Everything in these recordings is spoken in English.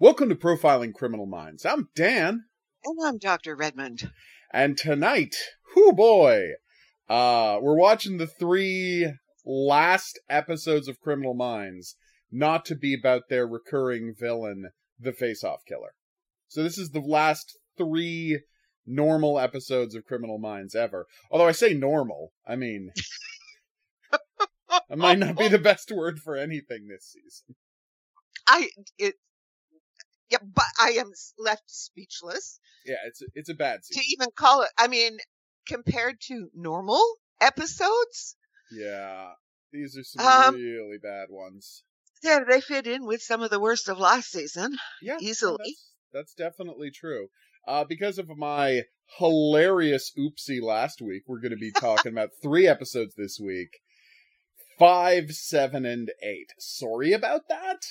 Welcome to Profiling Criminal Minds. I'm Dan. And I'm Dr. Redmond. And tonight, whoo boy, uh, we're watching the three last episodes of Criminal Minds, not to be about their recurring villain, the Face Off Killer. So this is the last three normal episodes of Criminal Minds ever. Although I say normal, I mean, it might not be the best word for anything this season. I, it, yeah, but I am left speechless. Yeah, it's a, it's a bad season. To even call it, I mean, compared to normal episodes. Yeah, these are some um, really bad ones. Yeah, they fit in with some of the worst of last season. Yeah, easily. That's, that's definitely true. Uh, because of my hilarious oopsie last week, we're going to be talking about three episodes this week five, seven, and eight. Sorry about that.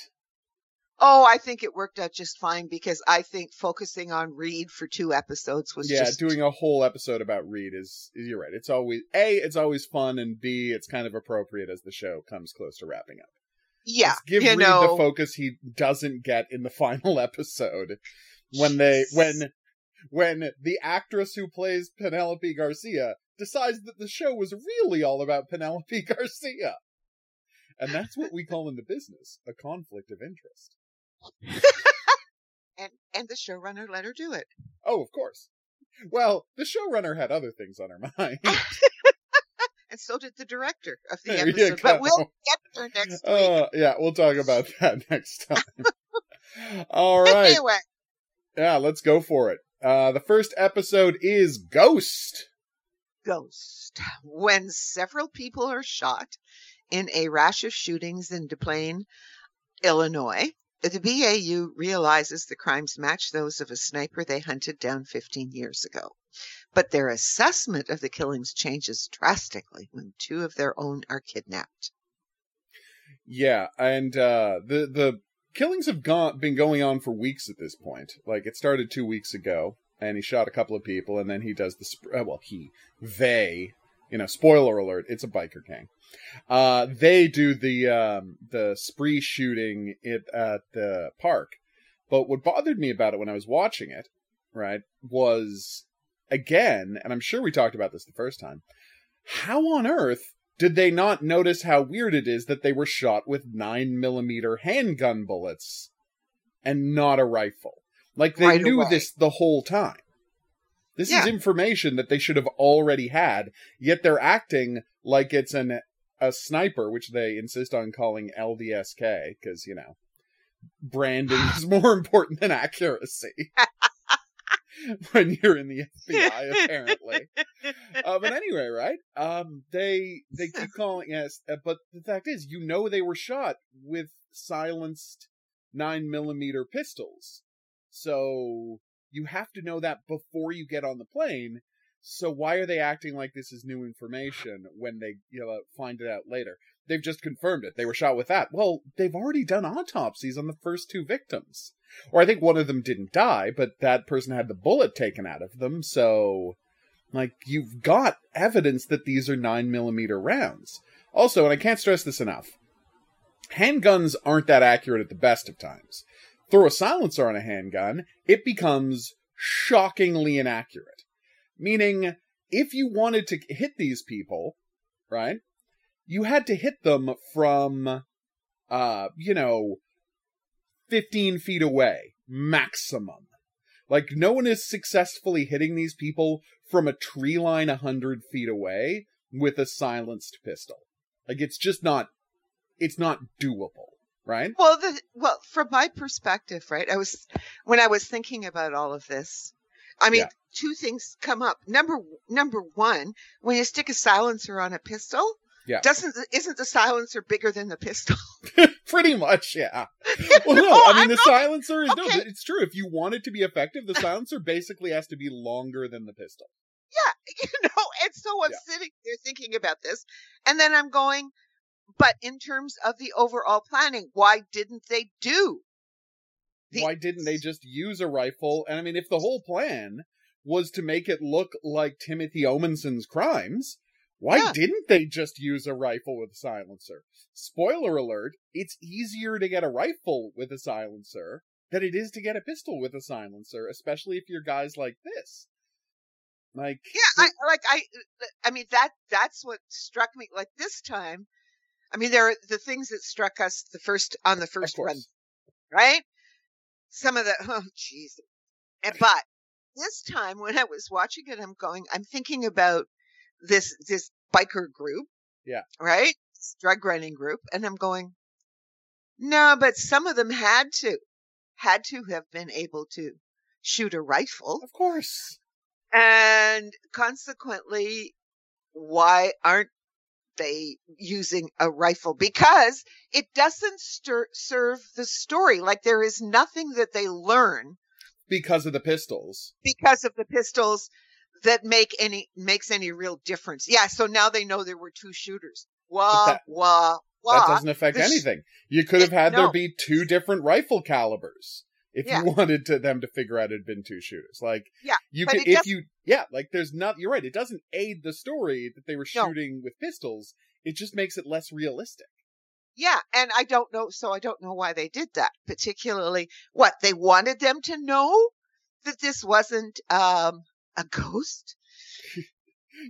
Oh, I think it worked out just fine because I think focusing on Reid for two episodes was yeah, just... doing a whole episode about Reid is, is you're right. It's always a it's always fun and b it's kind of appropriate as the show comes close to wrapping up. Yeah, Just give you Reid know... the focus he doesn't get in the final episode when they when when the actress who plays Penelope Garcia decides that the show was really all about Penelope Garcia. And that's what we call in the business a conflict of interest. And and the showrunner let her do it. Oh, of course. Well, the showrunner had other things on her mind. and so did the director of the episode. But we'll get there next uh, week. yeah, we'll talk about that next time. All right. Anyway. Yeah, let's go for it. Uh, the first episode is Ghost. Ghost. When several people are shot in a rash of shootings in Des Plaines, Illinois, the BAU realizes the crimes match those of a sniper they hunted down 15 years ago. But their assessment of the killings changes drastically when two of their own are kidnapped. Yeah, and uh, the the killings have gone been going on for weeks at this point. Like it started two weeks ago, and he shot a couple of people, and then he does the sp- uh, well, he they, you know, spoiler alert, it's a biker gang. Uh, they do the um, the spree shooting it at the park. But what bothered me about it when I was watching it, right, was again, and I'm sure we talked about this the first time. How on earth did they not notice how weird it is that they were shot with nine millimeter handgun bullets and not a rifle? Like they right knew away. this the whole time. This yeah. is information that they should have already had, yet they're acting like it's an a sniper, which they insist on calling LDSK because you know branding is more important than accuracy. when you're in the FBI, apparently. uh, but anyway, right? Um, they they keep calling yes, uh, but the fact is, you know, they were shot with silenced nine millimeter pistols, so you have to know that before you get on the plane. So why are they acting like this is new information when they you know find it out later? They've just confirmed it. They were shot with that. Well, they've already done autopsies on the first two victims. Or I think one of them didn't die, but that person had the bullet taken out of them, so like you've got evidence that these are 9 millimeter rounds. Also, and I can't stress this enough, handguns aren't that accurate at the best of times. Throw a silencer on a handgun, it becomes shockingly inaccurate. Meaning, if you wanted to hit these people, right, you had to hit them from, uh, you know, 15 feet away, maximum. Like, no one is successfully hitting these people from a tree line 100 feet away with a silenced pistol. Like, it's just not, it's not doable, right? Well, the, well, from my perspective, right, I was, when I was thinking about all of this, I mean, yeah two things come up. Number number one, when you stick a silencer on a pistol, yeah. Doesn't isn't the silencer bigger than the pistol? Pretty much, yeah. Well, no, oh, I mean I'm the not... silencer is okay. no. It's true. If you want it to be effective, the silencer basically has to be longer than the pistol. Yeah, you know. And so I'm yeah. sitting there thinking about this, and then I'm going, but in terms of the overall planning, why didn't they do? The... Why didn't they just use a rifle? And I mean, if the whole plan was to make it look like Timothy Omundson's crimes. Why yeah. didn't they just use a rifle with a silencer? Spoiler alert, it's easier to get a rifle with a silencer than it is to get a pistol with a silencer, especially if you're guys like this. Like Yeah, I like I uh, I mean that that's what struck me like this time. I mean there are the things that struck us the first on the first run, right? Some of the oh jeez. But this time when I was watching it I'm going I'm thinking about this this biker group. Yeah. Right? This drug running group and I'm going no, but some of them had to had to have been able to shoot a rifle Of course. and consequently, why aren't they using a rifle? Because it doesn't stir- serve the story. Like there is nothing that they learn Because of the pistols. because of the pistols that make any makes any real difference. Yeah, so now they know there were two shooters. Wah that- wah That doesn't affect the anything. You could have had there be two different rifle calibers if Yeah. you wanted to them to figure out it had been two shooters. Like Yeah, you could if doesn't- you yeah, like there's not you're right, it doesn't aid the story that they were No. shooting with pistols. It just makes it less realistic. Yeah, and I don't know, so I don't know why they did that. Particularly, what they wanted them to know that this wasn't um, a ghost.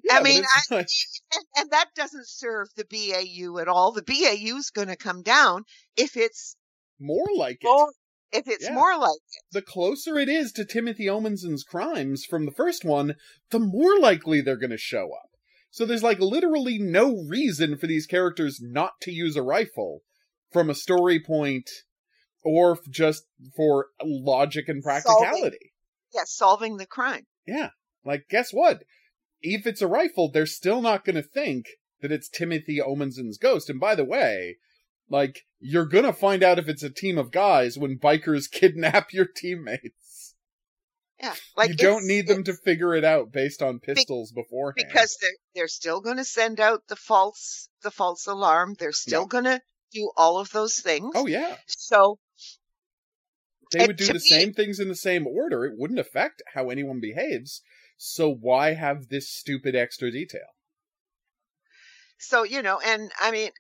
Yeah, but mean, like- and, and that doesn't serve the BAU at all. The BAU is going to come down if it's more like it. more, if it's Yeah. more like it. the closer it is to Timothy Omundson's crimes from the first one, the more likely they're going to show up. So there's like literally no reason for these characters not to use a rifle from a story point or just for logic and practicality. yeah, solving the crime. Yeah. Like, guess what? If it's a rifle, they're still not going to think that it's Timothy Omundson's ghost. And by the way, like, you're going to find out if it's a team of guys when bikers kidnap your teammates. Yeah, like you don't need them to figure it out based on pistols beforehand. because they're they're still going to send out the false the false alarm. They're still Yeah. going to do all of those things. oh yeah, So they would do the me- same things in the same order. It wouldn't affect how anyone behaves. So why have this stupid extra detail? so you know, and I mean,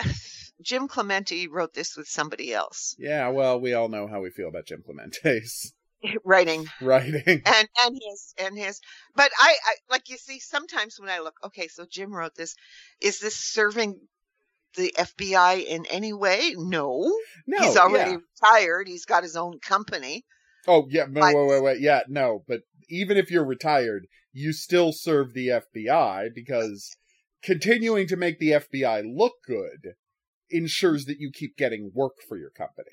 I- Jim Clemente wrote this with somebody else. Yeah, well, we all know how we feel about Jim Clemente's writing. writing. and and his and his. But I, I like you see sometimes when i look okay so jim wrote this. Is this serving the fbi in any way? No, No, he's already yeah. retired. He's got his own company. Oh yeah, no, Like- wait, wait, wait, yeah, no. But even if you're retired, you still serve the FBI because continuing to make the FBI look good ensures that you keep getting work for your company.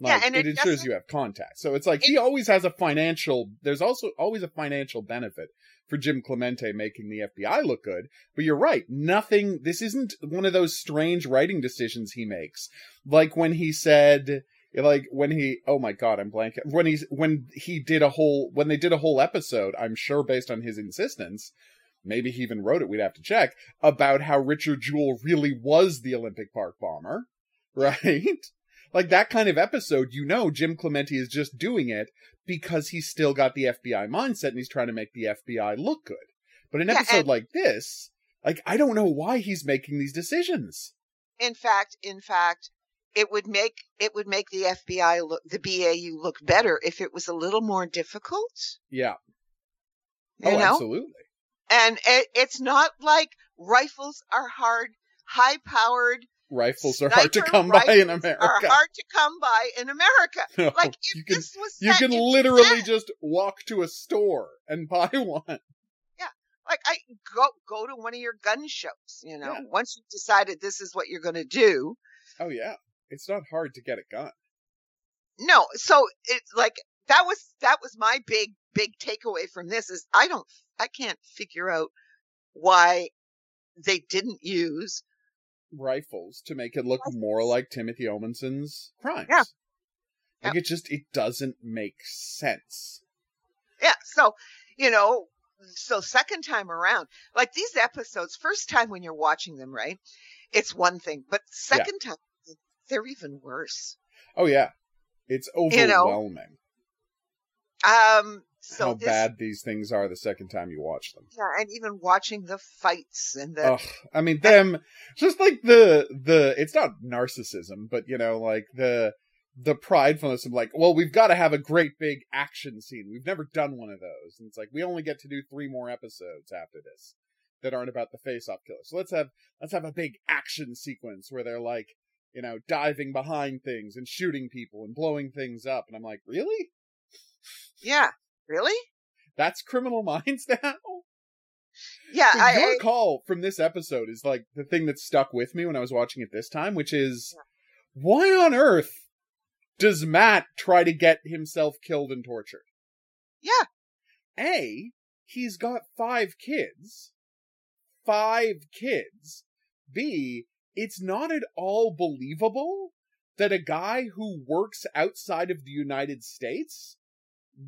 Yeah, and it, it ensures you have contacts. So it's like he always has a financial. There's also always a financial benefit for Jim Clemente making the FBI look good. But you're right. Nothing. This isn't one of those strange writing decisions he makes. Like when he said like when he oh my god i'm blank when he's when he did a whole when they did a whole episode i'm sure based on his insistence maybe he even wrote it we'd have to check about how richard jewell really was the olympic park bomber right? Like that kind of episode you know jim clemente is just doing it because he's still got the fbi mindset and he's trying to make the fbi look good. But an Yeah, episode like this like i don't know why he's making these decisions. In fact in fact it would make it would make the fbi look the bau look better if it was a little more difficult. Yeah. You oh know? absolutely and it, it's not like rifles are hard high powered rifles are hard to come by in America. are hard to come by in America. No, Like if you can this was you can literally Japan, just walk to a store and buy one. Yeah, like I go go to one of your gun shows. You know, Yeah. once you've decided this is what you're going to do. Oh yeah, it's not hard to get a gun. No, so it's like that was that was my big big takeaway from this is I don't I can't figure out why they didn't use Rifles to make it look more like Timothy Omundson's crimes. Yeah. Like it just it doesn't make sense. yeah. So you know, so second time around, like these episodes, first time when you're watching them, right? It's one thing, but second time they're even worse. Oh yeah. It's You know, overwhelming Um, so how this, bad these things are the second time you watch them. yeah, and even watching the fights and the Ugh, I mean them just like the the it's not narcissism, but you know, like the the pridefulness of like, well, we've got to have a great big action scene. We've never done one of those. And it's like, we only get to do three more episodes after this that aren't about the face-off killer. So let's have, let's have a big action sequence where they're like, you know, diving behind things and shooting people and blowing things up. And I'm like, really? Yeah. Really? That's Criminal Minds now? Yeah. So I, your I- call from this episode is like the thing that stuck with me when I was watching it this time, which is why on earth does Matt try to get himself killed and tortured? Yeah. A, he's got five kids. Five kids. B, it's not at all believable that a guy who works outside of the United States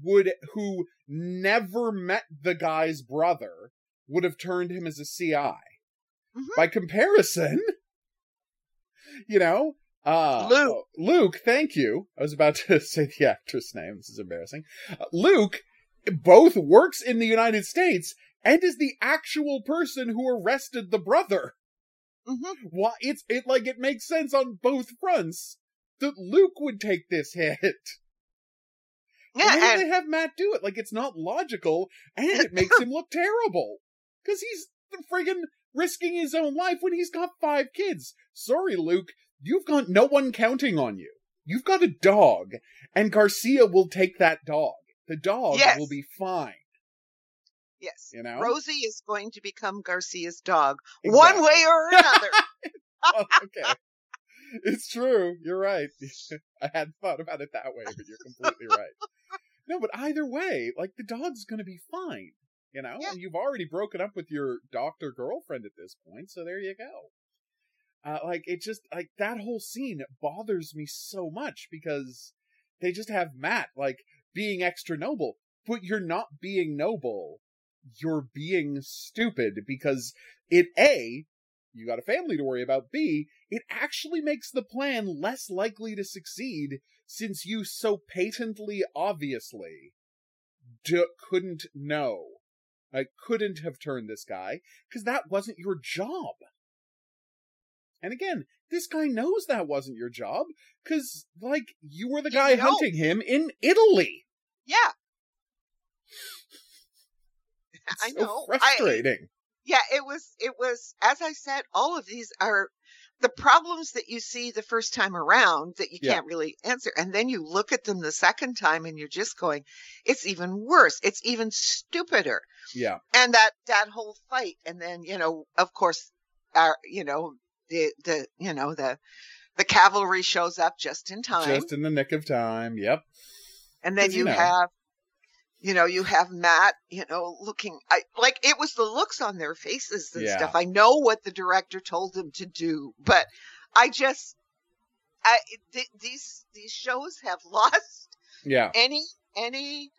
would, who never met the guy's brother, would have turned him as a CI. Mhm. By comparison, you know, uh, Luke. Luke, thank you. I was about to say the actress name. This is embarrassing. Uh, Luke both works in the United States and is the actual person who arrested the brother. Mhm. Why it's it like it makes sense on both fronts that Luke would take this hit. Yeah. Why do And they have Matt do it? Like it's not logical, and it makes him look terrible because he's friggin' risking his own life when he's got five kids. Sorry, Luke, you've got no one counting on you. You've got a dog, and Garcia will take that dog. The dog Yes. will be fine. yes. You know, Rosie is going to become Garcia's dog one way or another. Oh, okay. It's true. You're right. I hadn't thought about it that way, but you're completely right. No, but either way, like the dog's gonna be fine. You know, Yeah. and you've already broken up with your doctor girlfriend at this point, so there you go. Uh, like it just like that whole scene bothers me so much because they just have Matt like being extra noble, but you're not being noble. You're being stupid because it a you got a family to worry about. B, it actually makes the plan less likely to succeed since you so patently obviously d- couldn't know. I couldn't have turned this guy because that wasn't your job. And again, this guy knows that wasn't your job because, like, you were the He guy knows. hunting him in Italy. yeah. I So know. Frustrating. Yeah, it was, it was, as I said, all of these are the problems that you see the first time around that you Yeah. can't really answer. And then you look at them the second time and you're just going, it's even worse. It's even stupider. yeah, And that, that whole fight. And then, you know, of course, our, you know, the, the, you know, the, the cavalry shows up just in time. just in the nick of time. Yep. And then you you know. have, you know, you have Matt, you know, looking I, like it was the looks on their faces and Yeah. stuff. I know what the director told them to do, but I just, I th- these these shows have lost Yeah. any any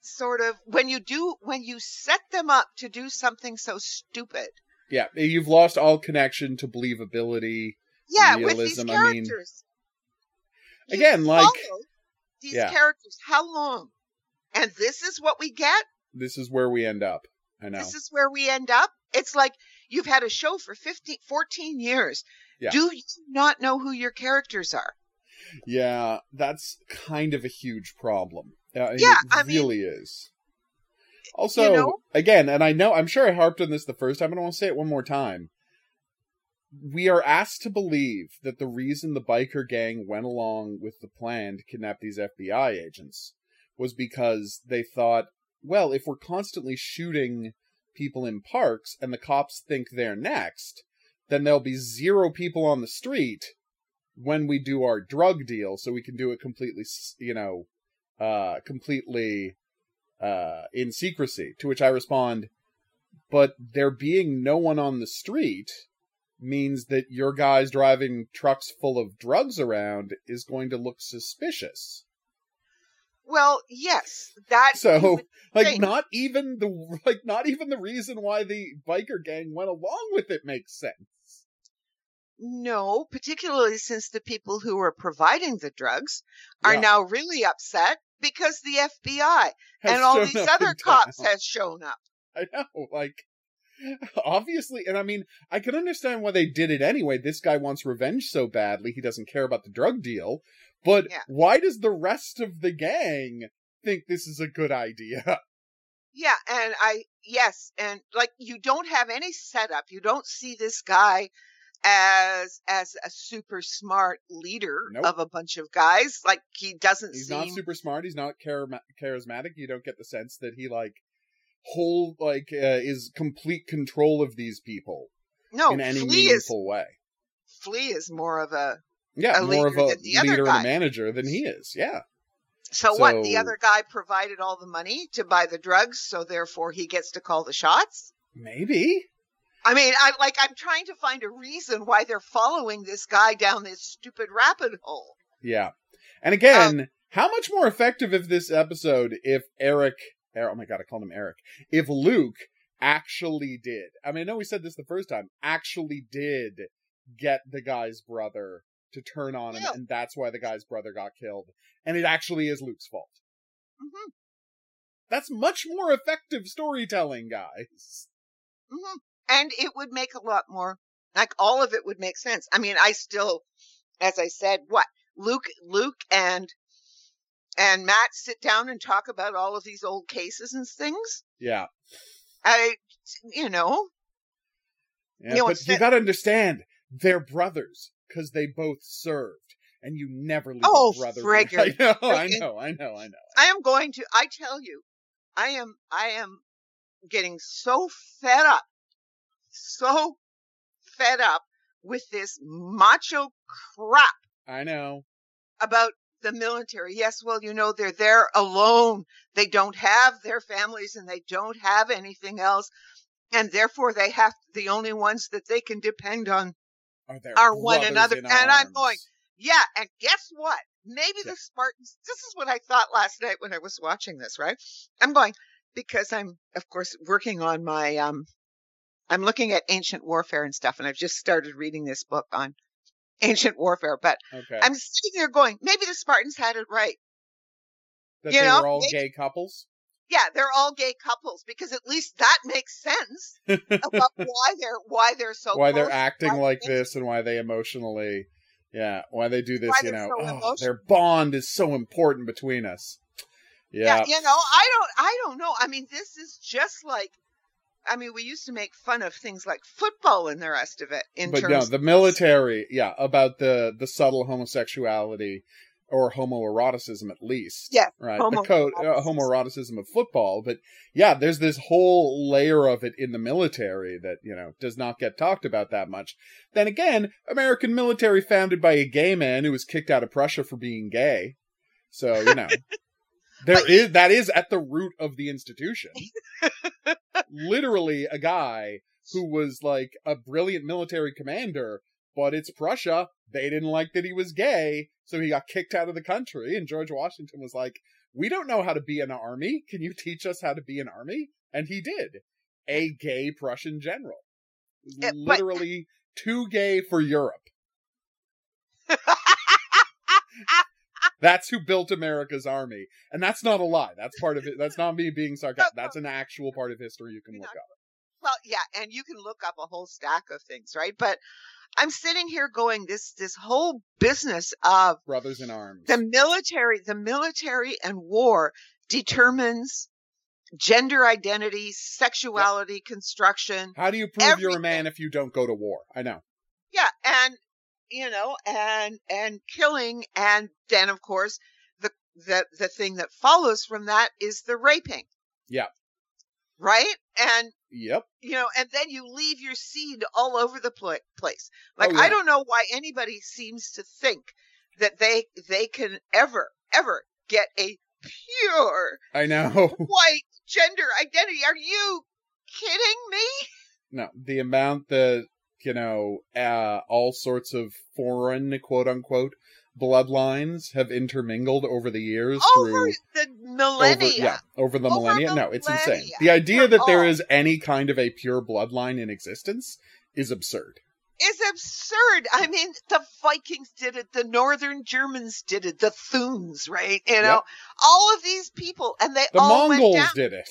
sort of when you do when you set them up to do something so stupid. Yeah. Eh, you've lost all connection to believability. Yeah, with these Realism, I mean- characters. Again, like- these Yeah. characters, how long? And this is what we get. This is where we end up. I know. This is where we end up. It's like you've had a show for 15, 14 years. Yeah. Do you not know who your characters are? Yeah, that's kind of a huge problem. Uh, Yeah, it I mean- really is. Also, know? again, and I know I'm sure I harped on this the first time, but I want to say it one more time. We are asked to believe that the reason the biker gang went along with the plan to kidnap these FBI agents was because they thought, well, if we're constantly shooting people in parks and the cops think they're next, then there'll be zero people on the street when we do our drug deal so we can do it completely you know uh completely uh in secrecy to which i respond but there being no one on the street means that your guys driving trucks full of drugs around is going to look suspicious Well, yes, that. so like not even the like not even the reason why the biker gang went along with it makes sense no, particularly since the people who are providing the drugs are Yeah. now really upset because the FBI Has and all these other cops has shown up. I know, like obviously, and I mean, I can understand why they did it anyway. This guy wants revenge so badly; he doesn't care about the drug deal. But Yeah. why does the rest of the gang think this is a good idea? Yeah, and I yes, and like you don't have any setup. You don't see this guy as as a super smart leader Nope. of a bunch of guys. Like he doesn't He's seem not super smart. He's not charisma- charismatic. You don't get the sense that he like hold like uh, is complete control of these people no in any Flea is meaningful way. Flea is more of a Yeah, a more of a than the other leader and a manager than he is. Yeah, so, what the other guy provided all the money to buy the drugs, so therefore he gets to call the shots. maybe. I mean, I like I'm trying to find a reason why they're following this guy down this stupid rabbit hole. Yeah. And again, Um, how much more effective if this episode if Eric Er- oh my god, I called him Eric. If Luke actually did. I mean, I know we said this the first time, actually did get the guy's brother to turn on him Yeah. and that's why the guy's brother got killed. And it actually is Luke's fault. hmm That's much more effective storytelling, guys. hmm And it would make a lot more, like all of it would make sense. I mean, I still, as I said, what Luke, Luke and and Matt sit down and talk about all of these old cases and things. Yeah. I, you know, Yeah, You know, but you gotta understand, they're brothers, because they both served. And you never leave Oh, a brother. I know, I know, I know, I know. I am going to. I tell you, I am. I am getting so fed up, so fed up with this macho crap I know. about the military. Yes, well, you know, they're there alone. They don't have their families and they don't have anything else. And therefore they have the only ones that they can depend on. Are, Are one another- and I'm going, Yeah. And guess what? Maybe Yeah. the Spartans, this is what I thought last night when I was watching this, right? I'm going, because I'm, of course, working on my, um, I'm looking at ancient warfare and stuff. And I've just started reading this book on ancient warfare, but Okay. I'm sitting there going, maybe the Spartans had it right. that you they know, were all they- gay couples? Yeah, they're all gay couples because at least that makes sense about why they're why they're so why they're acting why like they're- this and why they emotionally yeah, why they do this, you know. so oh, their bond is so important between us. Yeah. Yeah. you know, I don't I don't know. I mean, this is just like I mean, we used to make fun of things like football and the rest of it in but terms no, the military, yeah, about the the subtle homosexuality or homoeroticism at least. Yes, right. The code uh, homoeroticism. homoeroticism of football, but yeah, there's this whole layer of it in the military that you know does not get talked about that much. Then again, American military founded by a gay man who was kicked out of Prussia for being gay. So you know. There is that is at the root of the institution. Literally a guy who was like a brilliant military commander, but it's Prussia. They didn't like that he was gay, so he got kicked out of the country. And George Washington was like, We don't know how to be an army. Can you teach us how to be an army? And he did. A gay Prussian general. It was Yeah, but- literally too gay for Europe. That's who built America's army. And that's not a lie. That's part of it. That's not me being sarcastic. That's an actual part of history you can look up. Well, yeah, and you can look up a whole stack of things, right? But I'm sitting here going this this whole business of Brothers in arms. the military the military and war determines gender identity sexuality construction How do you prove you're a man if you don't go to war? I know. yeah and you know and and killing and then of course the the the thing that follows from that is the raping Yeah. right and Yep. you know and then you leave your seed all over the pla- place like Oh, i don't know why anybody seems to think that they they can ever ever get a pure I know. white gender identity are you kidding me no, the amount that, you know, uh, all sorts of foreign, quote unquote, bloodlines have intermingled over the years over through the millennia Over, yeah, over the Over millennia. no, it's insane. The idea that there is any kind of a pure bloodline in existence is absurd. is absurd. I mean, the Vikings did it, the Northern Germans did it, the Thunes, right? You know, Yep. all of these people, and they The all Mongols went down. did it.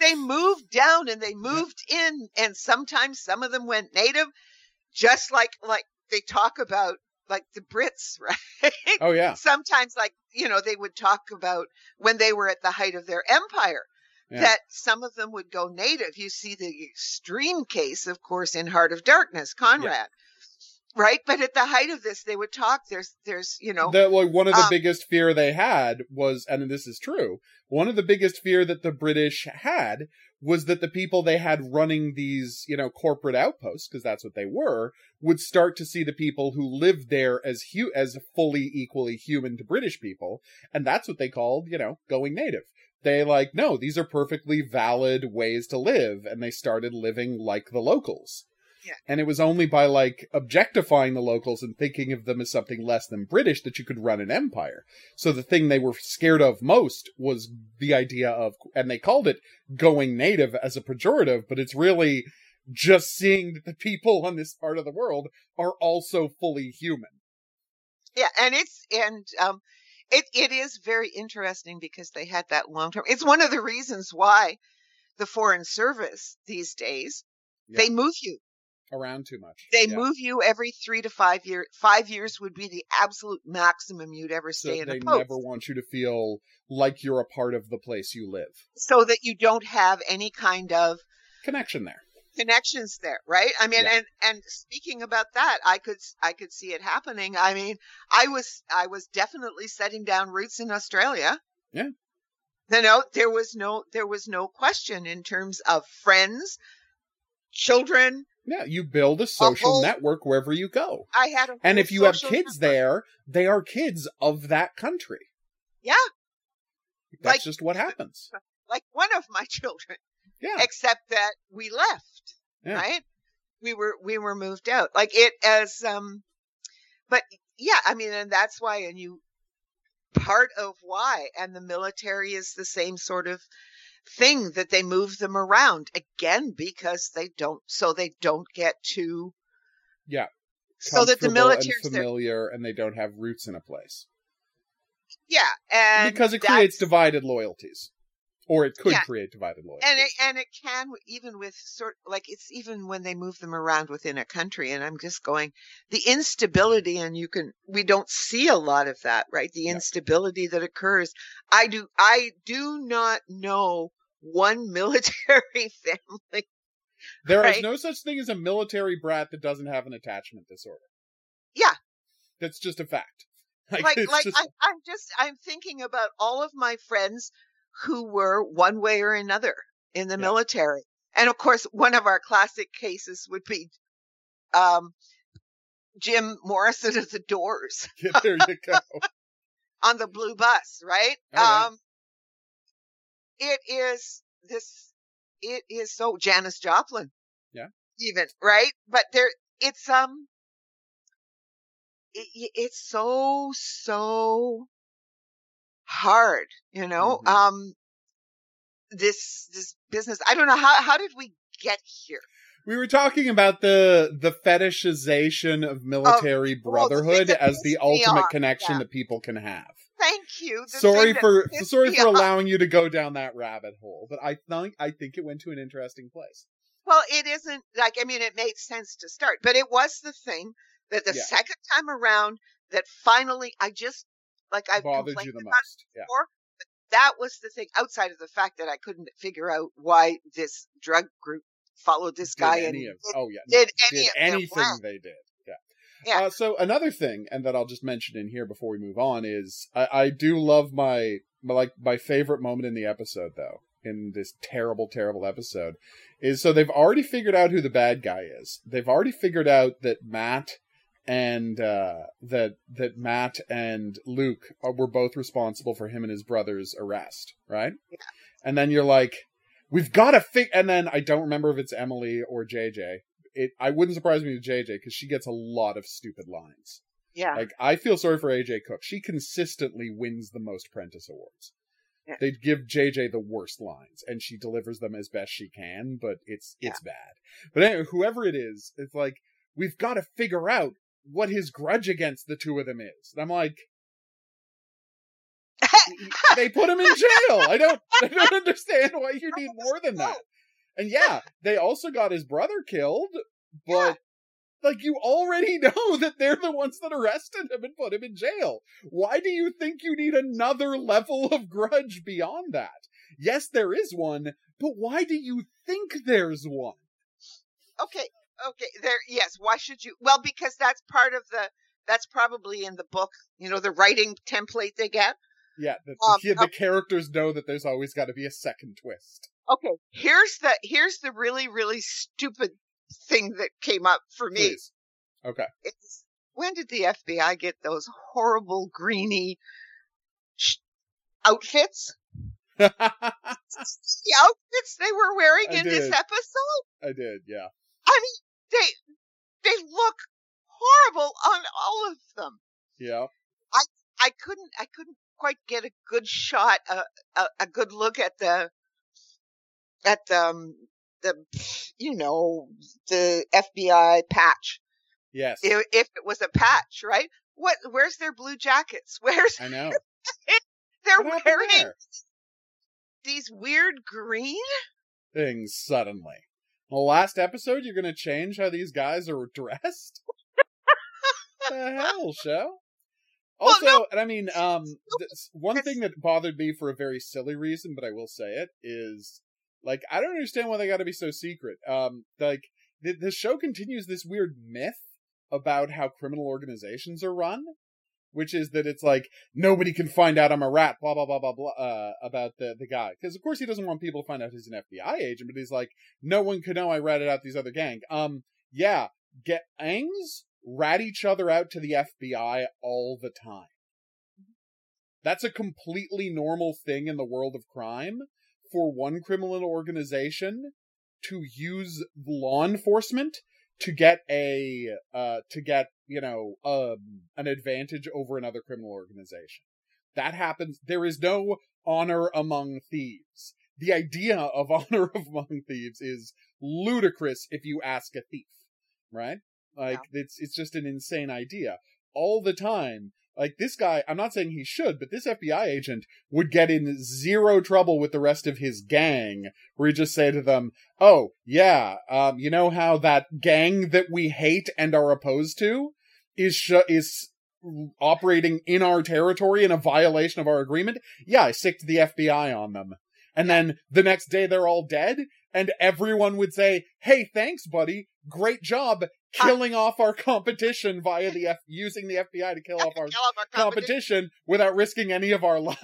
They moved down and they moved in, and sometimes some of them went native, just like like they talk about like the Brits, right? Oh yeah. Sometimes, like you know, they would talk about when they were at the height of their empire. Yeah. That some of them would go native. You see the extreme case, of course, in Heart of Darkness, Conrad, right? But at the height of this, they would talk. There's, there's, you know, that like one of the Um, biggest fear they had was and this is true one of the biggest fear that the british had was that the people they had running these you know corporate outposts because that's what they were would start to see the people who lived there as hu- as fully equally human to british people and that's what they called you know going native. They like no these are perfectly valid ways to live and they started living like the locals Yeah. and it was only by like objectifying the locals and thinking of them as something less than british that you could run an empire so the thing they were scared of most was the idea of, and they called it going native as a pejorative, but it's really just seeing that the people on this part of the world are also fully human. yeah, and it's and um, it it is very interesting because they had that long term. It's one of the reasons why the Foreign Service these days they move you. Around too much. They Yeah. move you every three to five years. Five years would be the absolute maximum you'd ever So stay in they a post, They never want you to feel like you're a part of the place you live. so that you don't have any kind of Connection there. connections there, right? I mean, Yeah. and and speaking about that, I could I could see it happening. I mean, I was I was definitely setting down roots in Australia. Yeah. You know, there was no there was no question in terms of friends, children. Yeah, you build a social whole- network wherever you go. I had a And if you have kids network. there, they are kids of that country. Yeah. That's Like- just what happens. like one of my children, Yeah. except that we left, Yeah. right? We were we were moved out. Like it as um but yeah, I mean and that's why and you part of why and the military is the same sort of thing that they move them around again because they don't so they don't get too Yeah. so that the military and military's there. familiar and they don't have roots in a place. Yeah, and because it creates divided loyalties or it could Yeah. create divided loyalties and it and it can even with sort like it's even when they move them around within a country and i'm just going the instability and you can we don't see a lot of that right the Yeah. instability that occurs i do i do not know one military family There is right. no such thing as a military brat that doesn't have an attachment disorder Yeah. that's just a fact like, like like just- I, i'm just i'm thinking about all of my friends who were one way or another in the Yeah. military. And of course one of our classic cases would be um jim morrison of the doors. Yeah, there you go. On the blue bus right? Um it is this it is so janis joplin Yeah. even right? But there it's um it, it's so so hard you know Mhm. um this this business i don't know how how did we get here we were talking about the the fetishization of military Oh, the thing brotherhood as the ultimate connection yeah. that people can have thank you The sorry for sorry for allowing you to go down that rabbit hole but i think i think it went to an interesting place Well, it isn't like I mean, it made sense to start, but it was the thing that the Yeah. second time around that finally I just like I bothered complained you the most yeah before, but that was the thing. Outside of the fact that I couldn't figure out why this drug group followed this did guy and of, did, oh yeah no, did any did anything they did. Yeah. Yeah. Uh, so another thing, and that I'll just mention in here before we move on, is I, I do love my, my like my favorite moment in the episode though. In this terrible, terrible episode, is so they've already figured out who the bad guy is. They've already figured out that Matt and uh, that that Matt and Luke are, were both responsible for him and his brother's arrest, right? Yeah. And then you're like, we've got to fig. And then I don't remember if it's Emily or JJ. It I wouldn't surprise me with JJ because she gets a lot of stupid lines. Yeah, Like I feel sorry for AJ Cook. She consistently wins the most Prentice awards. Yeah. They give JJ the worst lines, and she delivers them as best she can, but it's it's bad. But anyway, whoever it is, it's like we've got to figure out what his grudge against the two of them is. And I'm like, they put him in jail. I don't I don't understand why you need more than that. And yeah, they also got his brother killed, but Like you already know that they're the ones that arrested him and put him in jail. Why do you think you need another level of grudge beyond that? Yes, there is one, but why do you think there's one? Okay, okay. There, yes. Why should you? Well, because that's part of the. That's probably in the book. You know, the writing template they get. Yeah, the, Um, the, the okay. characters know that there's always got to be a second twist. Okay, here's the here's the really really stupid thing that came up for me. Please. Okay. It's when did the FBI get those horrible greeny sh- outfits? The outfits they were wearing I in this episode. I did, yeah. I mean, they they look horrible on all of them. Yeah. I I couldn't I couldn't quite get a good shot, a a, a good look at the at the um, the you know the FBI patch. Yes. If, if it was a patch, right? What? Where's their blue jackets? Where's I know. they're What wearing these weird green? Things suddenly. Well, last episode, you're going to change how these guys are dressed? the hell, show? Well, Also, no. and I mean, um, this, one thing that bothered me for a very silly reason, but I will say it, is like I don't understand why they got to be so secret. Um, like the, the show continues this weird myth about how criminal organizations are run, which is that it's like nobody can find out I'm a rat, blah blah blah blah blah, uh, about the the guy. Because of course he doesn't want people to find out he's an FBI agent, but he's like, no one could know I ratted out these other gang. Um, yeah, get Angs rat each other out to the FBI all the time. That's a completely normal thing in the world of crime for one criminal organization to use law enforcement to get a uh to get you know um an advantage over another criminal organization. That happens there is no honor among thieves. The idea of honor among thieves is ludicrous if you ask a thief right? Like it's it's just an insane idea. All the time like this guy i'm not saying he should but this fbi agent would get in zero trouble with the rest of his gang where he just say to them oh yeah um you know how that gang that we hate and are opposed to is sh- is operating in our territory in a violation of our agreement? Yeah i sicked the fbi on them. And then the next day they're all dead and everyone would say hey thanks buddy. Great job killing off our competition via the F- using the fbi to kill off our Kill off our competition. competition without risking any of our lives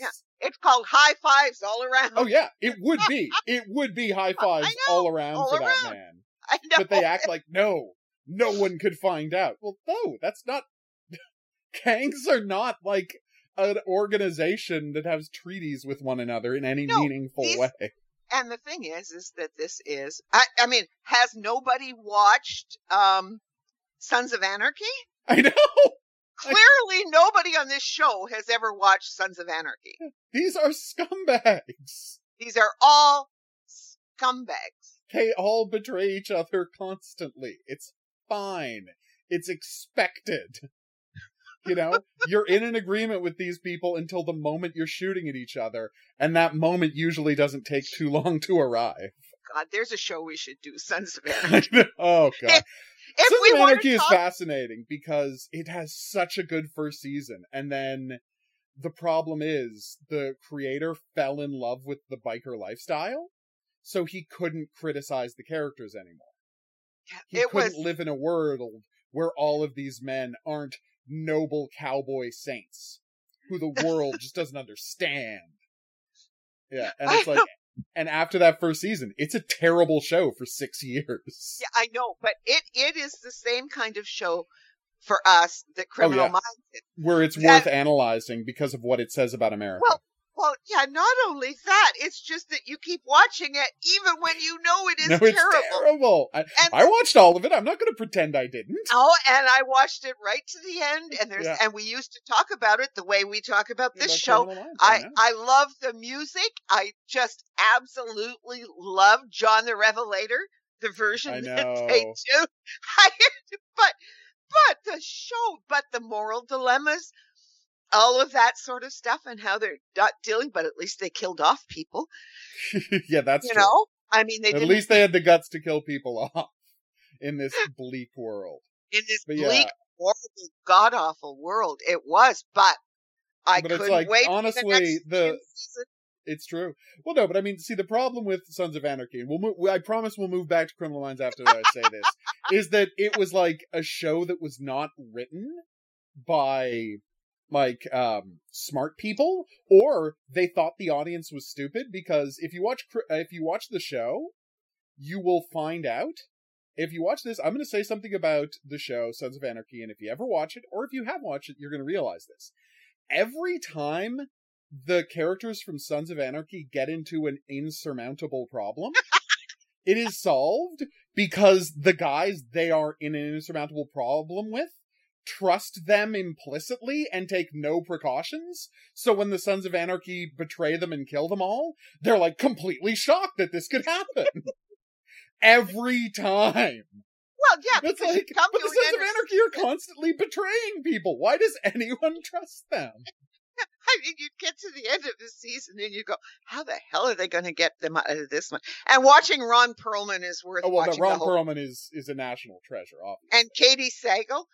Yeah. It's called high fives all around. Oh yeah, it would be. It would be high fives know, all around all for that man. I know. But they act like no, no one could find out. Well, no, that's not. Gangs are not like an organization that has treaties with one another in any No, meaningful these- way. And the thing is, is that this is, I, I mean, has nobody watched, um, Sons of Anarchy? I know Clearly nobody on this show has ever watched Sons of Anarchy. these are scumbags. These are all scumbags. They all betray each other constantly. It's fine. It's expected. You know, you're in an agreement with these people until the moment you're shooting at each other, and that moment usually doesn't take too long to arrive. God, there's a show we should do, Sons of Anarchy. oh god. If Sons we of Anarchy to is fascinating because it has such a good first season, and then the problem is the creator fell in love with the biker lifestyle, so he couldn't criticize the characters anymore. He it couldn't was, live in a world where all of these men aren't noble cowboy saints who the world just doesn't understand. Yeah, and it's I like, and after that first season, it's a terrible show for six years. yeah, I know, but it, it is the same kind of show for us that Criminal Oh, yeah. Minds. Where it's That- worth analyzing because of what it says about America. Well, Well, yeah, not only that, it's just that you keep watching it even when you know it is no, it's terrible. terrible. I, And I watched all of it. I'm not going to pretend I didn't. Oh, and I watched it right to the end, and there's Yeah. and we used to talk about it the way we talk about this show. I know. I love the music. I just absolutely love John the Revelator, the version that they do. I, but but the show, but the moral dilemmas, all of that sort of stuff, and how they're not dealing. But at least they killed off people. yeah, that's you true. know, I mean, they At least they had the guts to kill people off. in this bleak world. In this But bleak, yeah. horrible, god awful world, it was. But I But couldn't like, wait. honestly, for the, next the- It's true. Well, no, but I mean, see, the problem with Sons of Anarchy, and we'll move, I promise we'll move back to Criminal Minds after I say this, is that it was like a show that was not written by like um smart people or they thought the audience was stupid because if you watch if you watch the show you will find out. If you watch this i'm going to say something about the show sons of anarchy and if you ever watch it or if you have watched it you're going to realize this. Every time the characters from sons of anarchy get into an insurmountable problem it is solved because the guys they are in an insurmountable problem with trust them implicitly and take no precautions. So when the Sons of Anarchy betray them and kill them all, they're like completely shocked that this could happen. Every time. Well, yeah, It's like, you come but to the Sons of Anarchy are constantly betraying people. Why does anyone trust them? I mean, you get to the end of the season and you go, "How the hell are they going to get them out of this one?" And watching Ron Perlman is worth Oh well, watching Ron the whole. Perlman is is a national treasure, obviously. And Katey Sagal,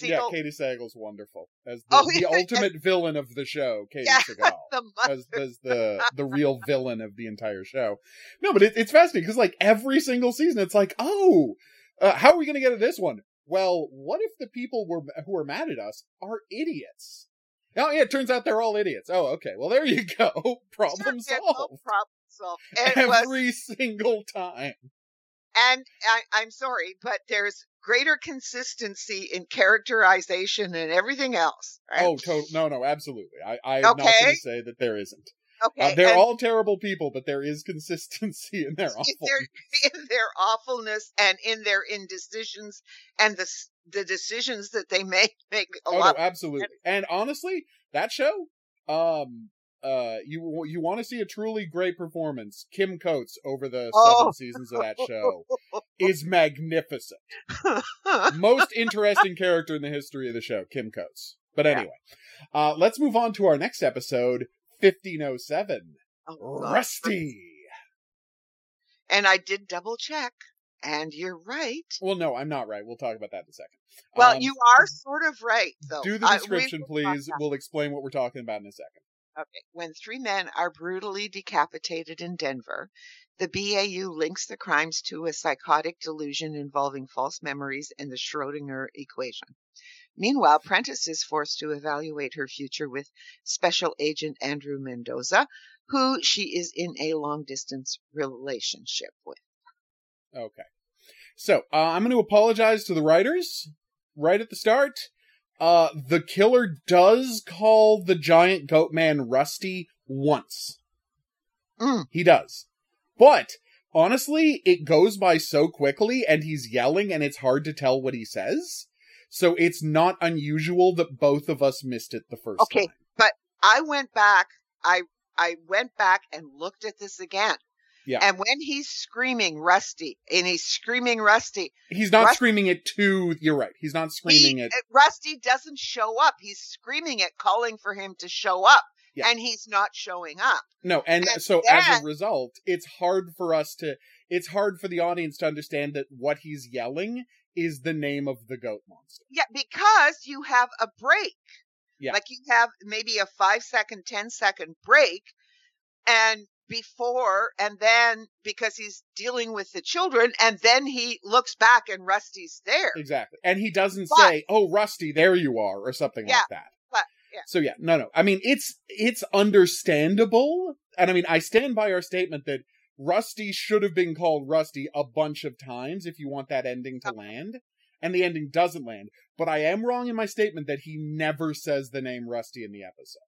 yeah, Katey Sagal's wonderful as the, Oh, the yeah, ultimate villain of the show. Katey Yeah, Sagal. the as, as the the real villain of the entire show. No, but it, it's fascinating because like every single season, it's like, oh, uh, how are we going to get to this one? Well, what if the people were who are mad at us are idiots? Oh yeah, it turns out they're all idiots. Oh, okay. Well, there you go. Problem Yeah, solved. problem solved. It was, Every single time. and I, I'm sorry, but there's greater consistency in characterization and everything else. Right? Oh, to- no, no, absolutely. I, I'm not going to say that there isn't. okay. Uh, they're and all terrible people, but there is consistency in their in their, in their awfulness and in their indecisions and the the decisions that they make make a oh lot. no, absolutely. And honestly, that show, um, uh, you you want to see a truly great performance? Kim Coates over the Oh. seven seasons of that show is magnificent. Most interesting character in the history of the show, Kim Coates. But Yeah. anyway, uh, let's move on to our next episode, fifteen oh seven. Oh, Rusty. And I did double check, and you're right. Well, no, I'm not right. We'll talk about that in a second. Well, Um, you are sort of right, though. Do the I- we description, please. We'll explain what we're talking about in a second. Okay. When three men are brutally decapitated in Denver, the BAU links the crimes to a psychotic delusion involving false memories and the Schrodinger equation. Meanwhile, Prentiss is forced to evaluate her future with Special Agent Andrew Mendoza, who she is in a long distance relationship with. Okay. So, uh, I'm going to apologize to the writers right at the start. Uh, the killer does call the giant goat man Rusty once. Mm. He does. But, honestly, it goes by so quickly and he's yelling and it's hard to tell what he says. So it's not unusual that both of us missed it the first Okay. time. Okay, but I went back, I I went back and looked at this again. Yeah. And when he's screaming Rusty, and he's screaming Rusty, He's not Rust- screaming it to, you're right. He's not screaming he, it. uh, Rusty doesn't show up. He's screaming it, calling for him to show up. Yeah. And he's not showing up. No, and And so as a result, it's hard for us to it's hard for the audience to understand that what he's yelling is the name of the goat monster. Yeah, because you have a break. Yeah. Like you have maybe a five second, ten second break. And before, and then because he's dealing with the children, and then he looks back and Rusty's there. Exactly. And he doesn't But- say, "Oh, Rusty, there you are," or something Yeah, like that. but- yeah. So yeah, no, no. I mean, it's it's understandable, and I mean, I stand by our statement that Rusty should have been called Rusty a bunch of times if you want that ending to land, and the ending doesn't land. But I am wrong in my statement that he never says the name Rusty in the episode.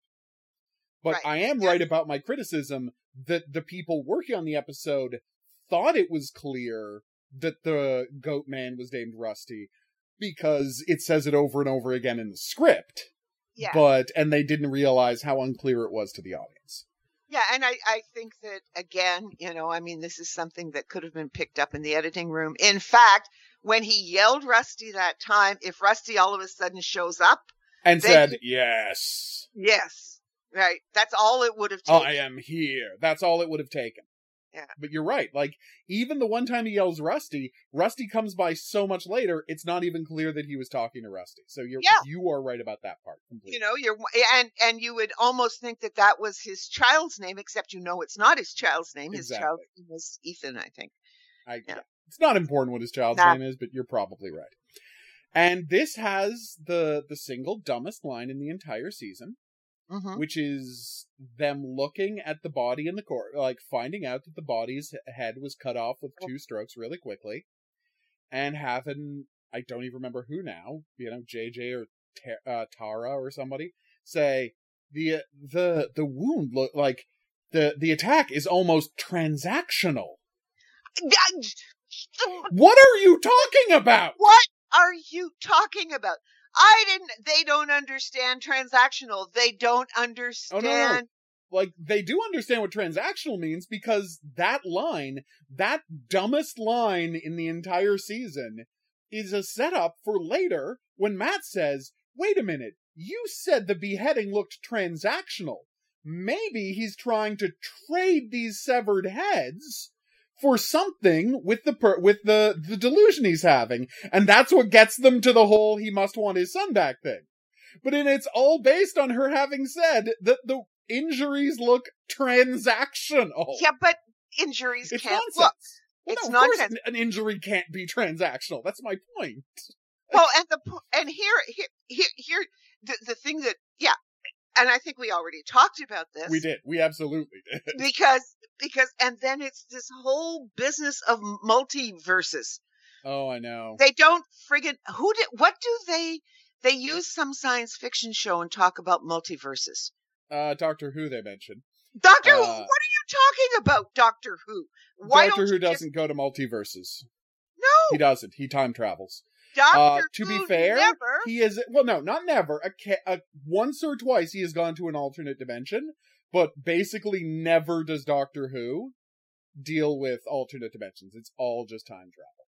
But Right. I am Yeah. right about my criticism that the people working on the episode thought it was clear that the goat man was named Rusty because it says it over and over again in the script. Yeah. But and they didn't realize how unclear it was to the audience. Yeah, and I, I think that again, you know, I mean, this is something that could have been picked up in the editing room. In fact, when he yelled Rusty that time, if Rusty all of a sudden shows up, And said, "Yes, yes, right, that's all it would have taken. I am here." That's all it would have taken. Yeah. But you're right. Like even the one time he yells Rusty, Rusty comes by so much later, it's not even clear that he was talking to Rusty. So you're Yeah. you are right about that part completely. You know, you're and and you would almost think that that was his child's name, except you know it's not his child's name. His child's name was Ethan, I think. I, Yeah. It's not important what his child's Nah. name is, but you're probably right. And this has the the single dumbest line in the entire season, hmm which is them looking at the body in the court, like finding out that the body's head was cut off with two strokes really quickly, and having I don't even remember who now, you know, JJ or Ta- uh, Tara or somebody say the the the wound look like the the attack is almost transactional. What are you talking about? What are you talking about? I didn't. They don't understand transactional. They don't understand. Oh no! Like they do understand what transactional means because that line, that dumbest line in the entire season, is a setup for later when Matt says, "Wait a minute, you said the beheading looked transactional. Maybe he's trying to trade these severed heads." For something with the per- with the the delusion he's having, and that's what gets them to the whole he must want his son back thing. But and it's all based on her having said that the injuries look transactional. Yeah, but injuries it's can't nonsense. look. Well, It's no, an- An injury can't be transactional. That's my point. Well, and the and here here here, here the, the thing that yeah, and I think we already talked about this. We did. We absolutely did. because because and then it's this whole business of multiverses. Oh, I know. They don't friggin' who did what do they they use some science fiction show and talk about multiverses. Uh, Doctor Who they mentioned. Doctor Who, Uh, what are you talking about, Doctor Who? Why Doctor Who doesn't go to multiverses. no, He doesn't. He time travels. Doctor uh, to be fair, never. He is well, no, not never. A, a once or twice he has gone to an alternate dimension, but basically never does Doctor Who deal with alternate dimensions. It's all just time travel.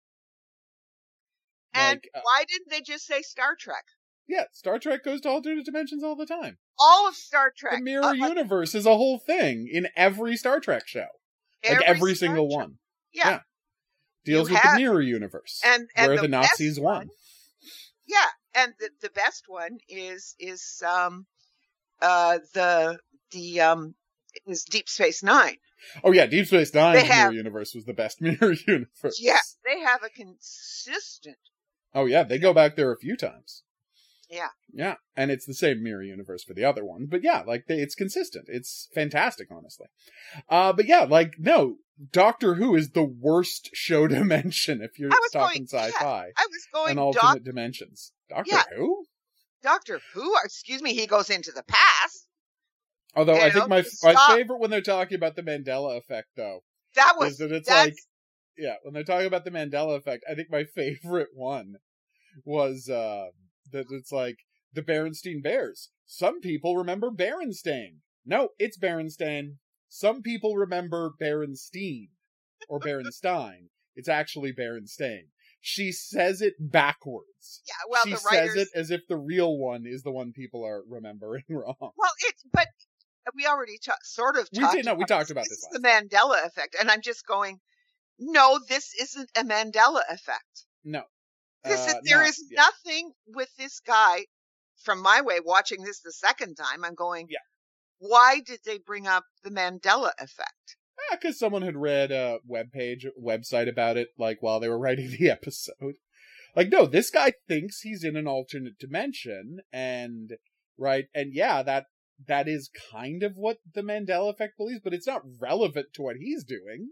and like, uh, why didn't they just say Star Trek? Yeah, Star Trek goes to alternate dimensions all the time. All of Star Trek, The mirror uh, universe is a whole thing in every Star Trek show. Like every, Star single Trek- one. Yeah. Yeah. Deals with have- the mirror universe. and and where the, the, Nazis won. one- yeah, and the the best one is is um uh the the um is Deep Space Nine. Oh yeah, Deep Space Nine have- mirror universe was the best mirror universe. Yeah, they have a consistent. Oh yeah, they go back there a few times. Yeah. Yeah, and it's the same mirror universe for the other one, but yeah, like they, it's consistent. It's fantastic, honestly. Uh, but yeah, like no, Doctor Who is the worst show to mention if you're talking going- sci-fi I was going and Doc, alternate dimensions. Doctor Yeah. Who? Doctor Who. Excuse me, he goes into the past. Although I You think my my favorite when they're talking about the Mandela effect, though, That was that it's that's like yeah, when they're talking about the Mandela effect, I think my favorite one was uh that it's like the Berenstain Bears. Some people remember Berenstain. No, it's Berenstain. Some people remember Berenstein or Berenstein. It's actually Berenstain. She says it backwards. yeah. Well, she says it as if the real one is the one people are remembering wrong. Well, it's but we already ta- sort of We talked. did- no, we talked about this. this is the Mandela effect, and I'm just going. No, this isn't a Mandela effect. No. This Uh, there no, is yeah. nothing with this guy. From my way, watching this the second time, I'm going. Yeah. Why did they bring up the Mandela effect? because someone had read a web page website about it like while they were writing the episode like no this guy thinks he's in an alternate dimension and right and yeah that that is kind of what the mandela effect believes but it's not relevant to what he's doing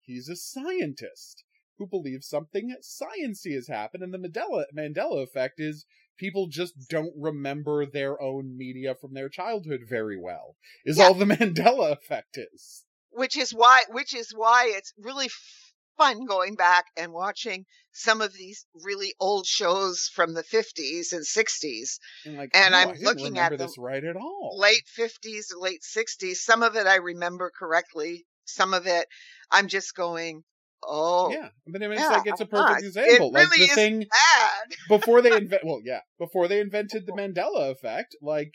he's a scientist who believes something sciency has happened and the mandela mandela effect is people just don't remember their own media from their childhood very well is Yeah. all the mandela effect is Which is why, which is why it's really fun going back and watching some of these really old shows from the 50s and 60s, And, like, And oh, I'm looking at them this right at all. late 50s, late 60s. Some of it I remember correctly. Some of it I'm just going, oh, yeah, but I mean, it's yeah, like it's a perfect It example. like really the thing bad. before they invent, well, yeah, before they invented the Mandela effect, like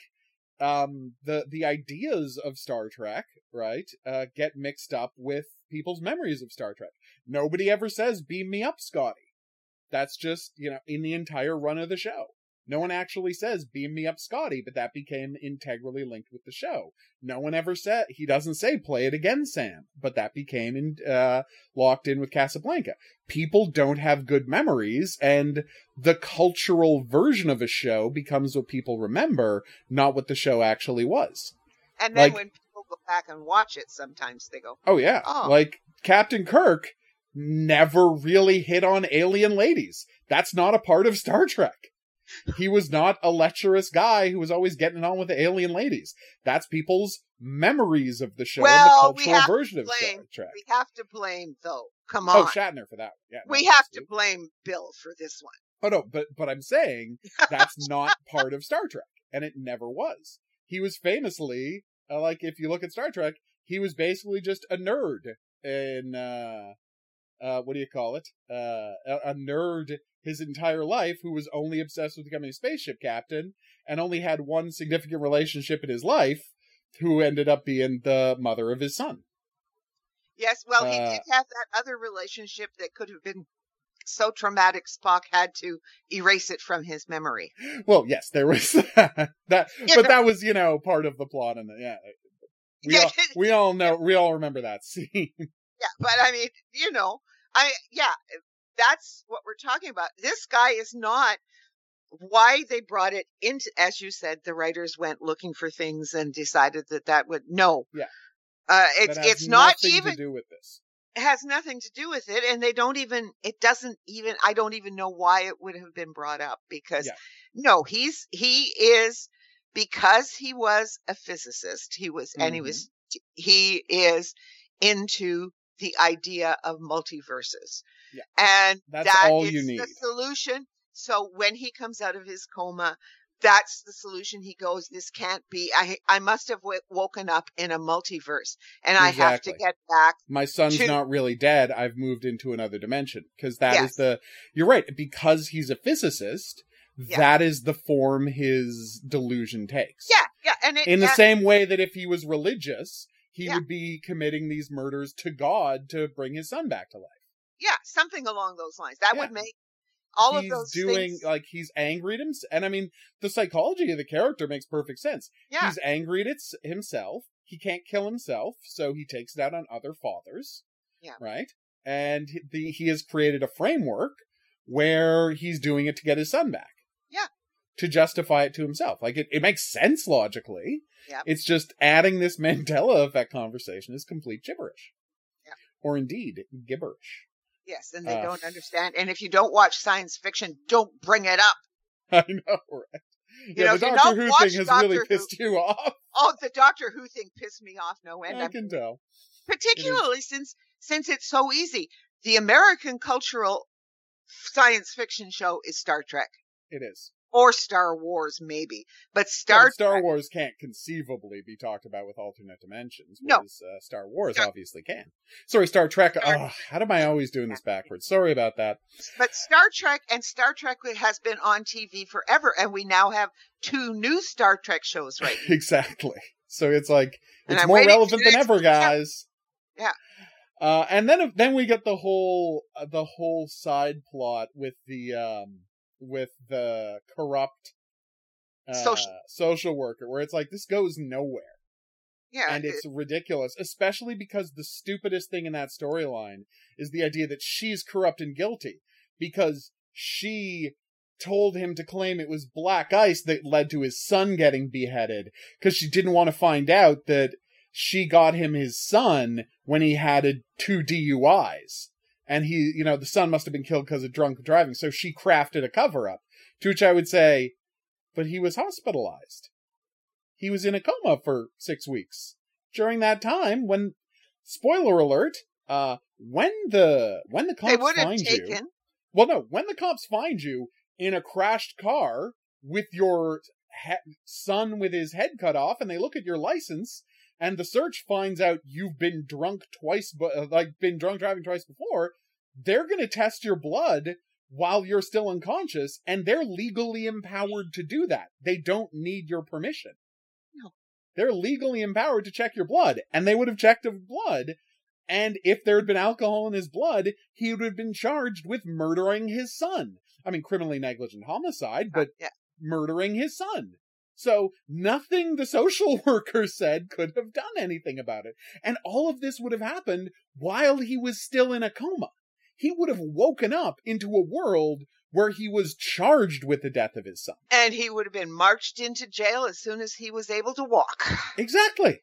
um the the ideas of Star Trek, right, uh, get mixed up with people's memories of Star Trek. Nobody ever says, beam me up, Scotty. That's just, you know, in the entire run of the show. No one actually says, beam me up, Scotty, but that became integrally linked with the show. No one ever said, he doesn't say, play it again, Sam, but that became in, uh, locked in with Casablanca. People don't have good memories, and the cultural version of a show becomes what people remember, not what the show actually was. And then Like- when people go back and watch it, sometimes they go, Oh yeah. Oh. Like Captain Kirk never really hit on alien ladies. That's not a part of Star Trek. He was not a lecherous guy who was always getting on with the alien ladies. That's people's memories of the show Well, and the cultural version of Star Trek. we have to blame, though. Come on. Oh. Shatner for that. Yeah, we have to blame Bill for this one. Oh no, but but I'm saying that's not part of Star Trek, and it never was. He was famously uh, like if you look at Star Trek, he was basically just a nerd in uh, uh, what do you call it? Uh, a, a nerd his entire life who was only obsessed with becoming a spaceship captain and only had one significant relationship in his life, who ended up being the mother of his son. Yes, well, he Uh, did have that other relationship that could have been so traumatic Spock had to erase it from his memory. Well, yes, there was that, that Yeah. but that was you know part of the plot, and the, yeah, we Yeah, all, we all know we all remember that scene. Yeah, but I mean, you know, I yeah, that's what we're talking about. This guy is not why they brought it into as you said the writers went looking for things and decided that that would no. Yeah. Uh it's it's not even to do with this. it has nothing to do with it and they don't even it doesn't even I don't even know why it would have been brought up because Yeah. no, he's he is because he was a physicist, he was and he Mhm. was he is into the idea of multiverses. Yeah. And That's that all is you the solution. So when he comes out of his coma, that's the solution. He goes, this can't be. I I must have w- woken up in a multiverse, and I have to get back. My son's to- not really dead. I've moved into another dimension because that is Yes. the. You're right because he's a physicist. Yeah. That is the form his delusion takes. Yeah, yeah, and it, In the and- same way that if he was religious, he Yeah. would be committing these murders to God to bring his son back to life. yeah, something along those lines. That Yeah. would make all he's of those doing things. like he's angry at him, and I mean the psychology of the character makes perfect sense. yeah, He's angry at himself. He can't kill himself, so he takes it out on other fathers. Yeah. Right? And the, he has created a framework where he's doing it to get his son back. To justify it to himself. Like it, it makes sense logically. Yeah. It's just adding this Mandela effect conversation is complete gibberish. Yeah. Or indeed gibberish. yes, and they uh, don't understand. And if you don't watch science fiction, don't bring it up. I know, right? You yeah, know, the Doctor Who thing has Doctor really Who- pissed you off. Oh, the Doctor Who thing pissed me off no end. I I'm can tell. particularly since since it's so easy. The American cultural science fiction show is Star Trek It is. Or Star Wars, maybe, but Yeah, Star but Star Wars can't conceivably be talked about with alternate dimensions, No. whereas uh, Star Wars Star- obviously can. Sorry, Star Trek. Star- Oh, how am I always doing this backwards? Sorry about that. but Star Trek and Star Trek has been on TV forever, and we now have two new Star Trek shows right. now. exactly. So it's like it's more relevant than ever, next- yeah. guys. Yeah. Uh, and then then we get the whole uh, the whole side plot with the um with the corrupt uh, Social- social worker, where it's like this goes nowhere. Yeah, and it's ridiculous, especially because the stupidest thing in that storyline is the idea that she's corrupt and guilty because she told him to claim it was black ice that led to his son getting beheaded because she didn't want to find out that she got him his son when he had a, two DUIs. And he, you know, the son must have been killed because of drunk driving. So she crafted a cover up. To which I would say, but he was hospitalized he was in a coma for six weeks. During that time, when spoiler alert, uh, when the when the cops find you, well, no, when the cops find you in a crashed car with your he- son with his head cut off, and they look at your license, and the search finds out you've been drunk twice, but uh, like been drunk driving twice before, they're gonna test your blood while you're still unconscious, and they're legally empowered to do that. They don't need your permission. No. They're legally empowered to check your blood, and they would have checked the blood, And if there had been alcohol in his blood, he would have been charged with murdering his son. I mean, criminally negligent homicide, but yeah. murdering his son. So nothing the social worker said could have done anything about it. And all of this would have happened while he was still in a coma. He would have woken up into a world where he was charged with the death of his son. And he would have been marched into jail as soon as he was able to walk. Exactly.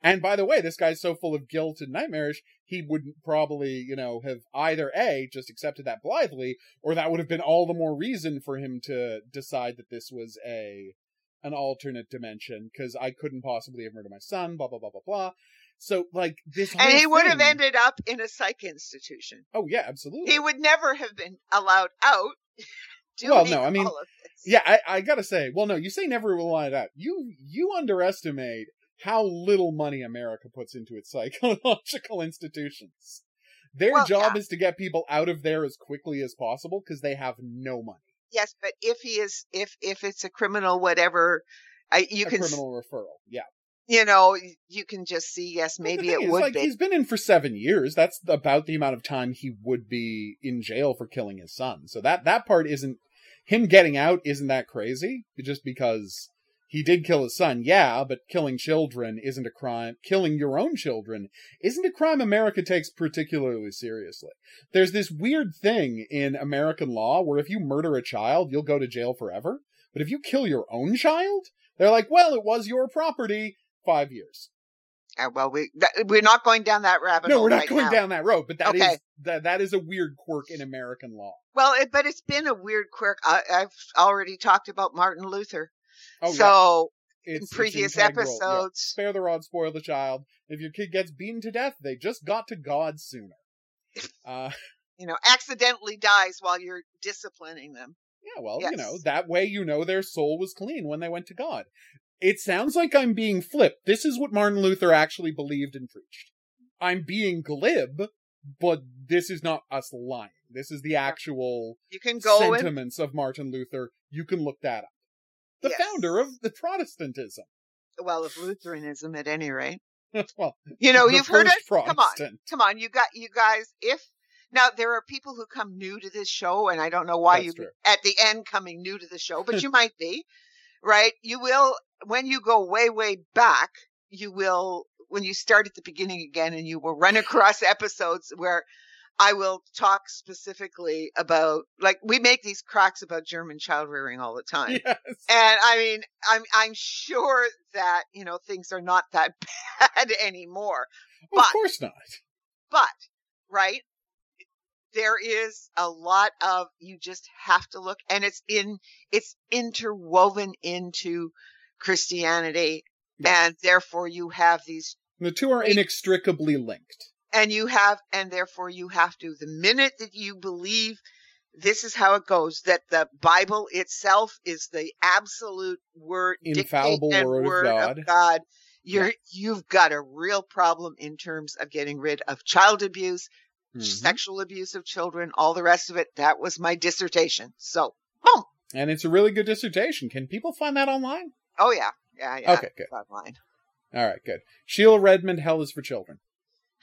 And by the way, this guy's so full of guilt and nightmarish, he wouldn't probably, you know, have either A, just accepted that blithely, or that would have been all the more reason for him to decide that this was a an alternate dimension, because I couldn't possibly have murdered my son, blah blah blah blah blah. So like this And he would have ended up in a psych institution. Oh yeah, absolutely. He would never have been allowed out. Well, no, I mean, all of this. Yeah, I, I gotta say, well, no, you say never it out. You you underestimate how little money America puts into its psychological institutions. Their Well, job yeah. is to get people out of there as quickly as possible because they have no money. Yes, but if he is, if if it's a criminal, whatever, I, you a can, criminal referral, yeah. you know, you can just see. Yes, maybe it is, would like, be. He's been in for seven years. That's about the amount of time he would be in jail for killing his son. So that that part isn't him getting out. Isn't that crazy? Just because he did kill his son, yeah, but killing children isn't a crime. Killing your own children isn't a crime America takes particularly seriously. There's this weird thing in American law where if you murder a child, you'll go to jail forever. But if you kill your own child, they're like, well, it was your property. Five years. Uh, well, we we're not going down that rabbit No, we're not right going now. down that road, but that is Okay. that that is a weird quirk in American law. Well, it, but it's been a weird quirk. I, I've already talked about Martin Luther. Oh, so yeah. in previous integral, yeah. episodes, spare the rod, spoil the child. If your kid gets beaten to death, they just got to God sooner. Uh, you know, accidentally dies while you're disciplining them. yeah, well, you know that way you know their soul was clean when they went to God. It sounds like I'm being flipped. This is what Martin Luther actually believed and preached. I'm being glib, but this is not us lying. This is the actual You can go and sentiments of Martin Luther. You can look that up. The Yes. founder of the Protestantism. well of Lutheranism at any rate. well, You know, you've heard it. Come on. Come on, you got you guys. If now there are people who come new to this show, and I don't know why That's you true. at the end coming new to the show, but you might be, right? You will when you go way way back. You will when you start at the beginning again, and you will run across episodes where I will talk specifically about like we make these cracks about German child rearing all the time. Yes. And I mean, I'm I'm sure that you know things are not that bad anymore. Well, of course not. But right, there is a lot of you just have to look, and it's in it's interwoven into Christianity, Yeah. and therefore you have these, The two are inextricably linked. And you have, and therefore you have to. The minute that you believe. This is how it goes. That the Bible itself is the absolute word, Infallible dictated word of God. of God. You're you've got a real problem in terms of getting rid of child abuse, Mhm. sexual abuse of children, all the rest of it. That was my dissertation. So, boom. And it's a really good dissertation. Can people find that online? Oh yeah, yeah, yeah. Okay, good. Online. All right, good. Sheila Redmond, Hell is for Children.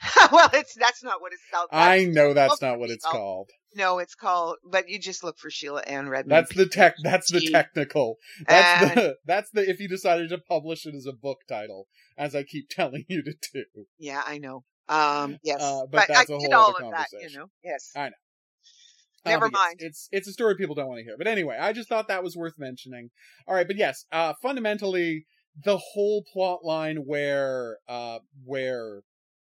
well, it's that's not what it's called. I know that's not what it's called. No, it's called. But you just look for Sheila Ann Redmond. That's the tech. That's the technical. That's And- the. That's the. If you decided to publish it as a book title, as I keep telling you to do. Yeah, I know. Um, yes, Uh, but I that's a did whole all other of that. You know. Yes. I know. Never Uh, but yes, mind. it's it's a story people don't want to hear. But anyway, I just thought that was worth mentioning. All right, but yes, uh, fundamentally, the whole plot line where uh where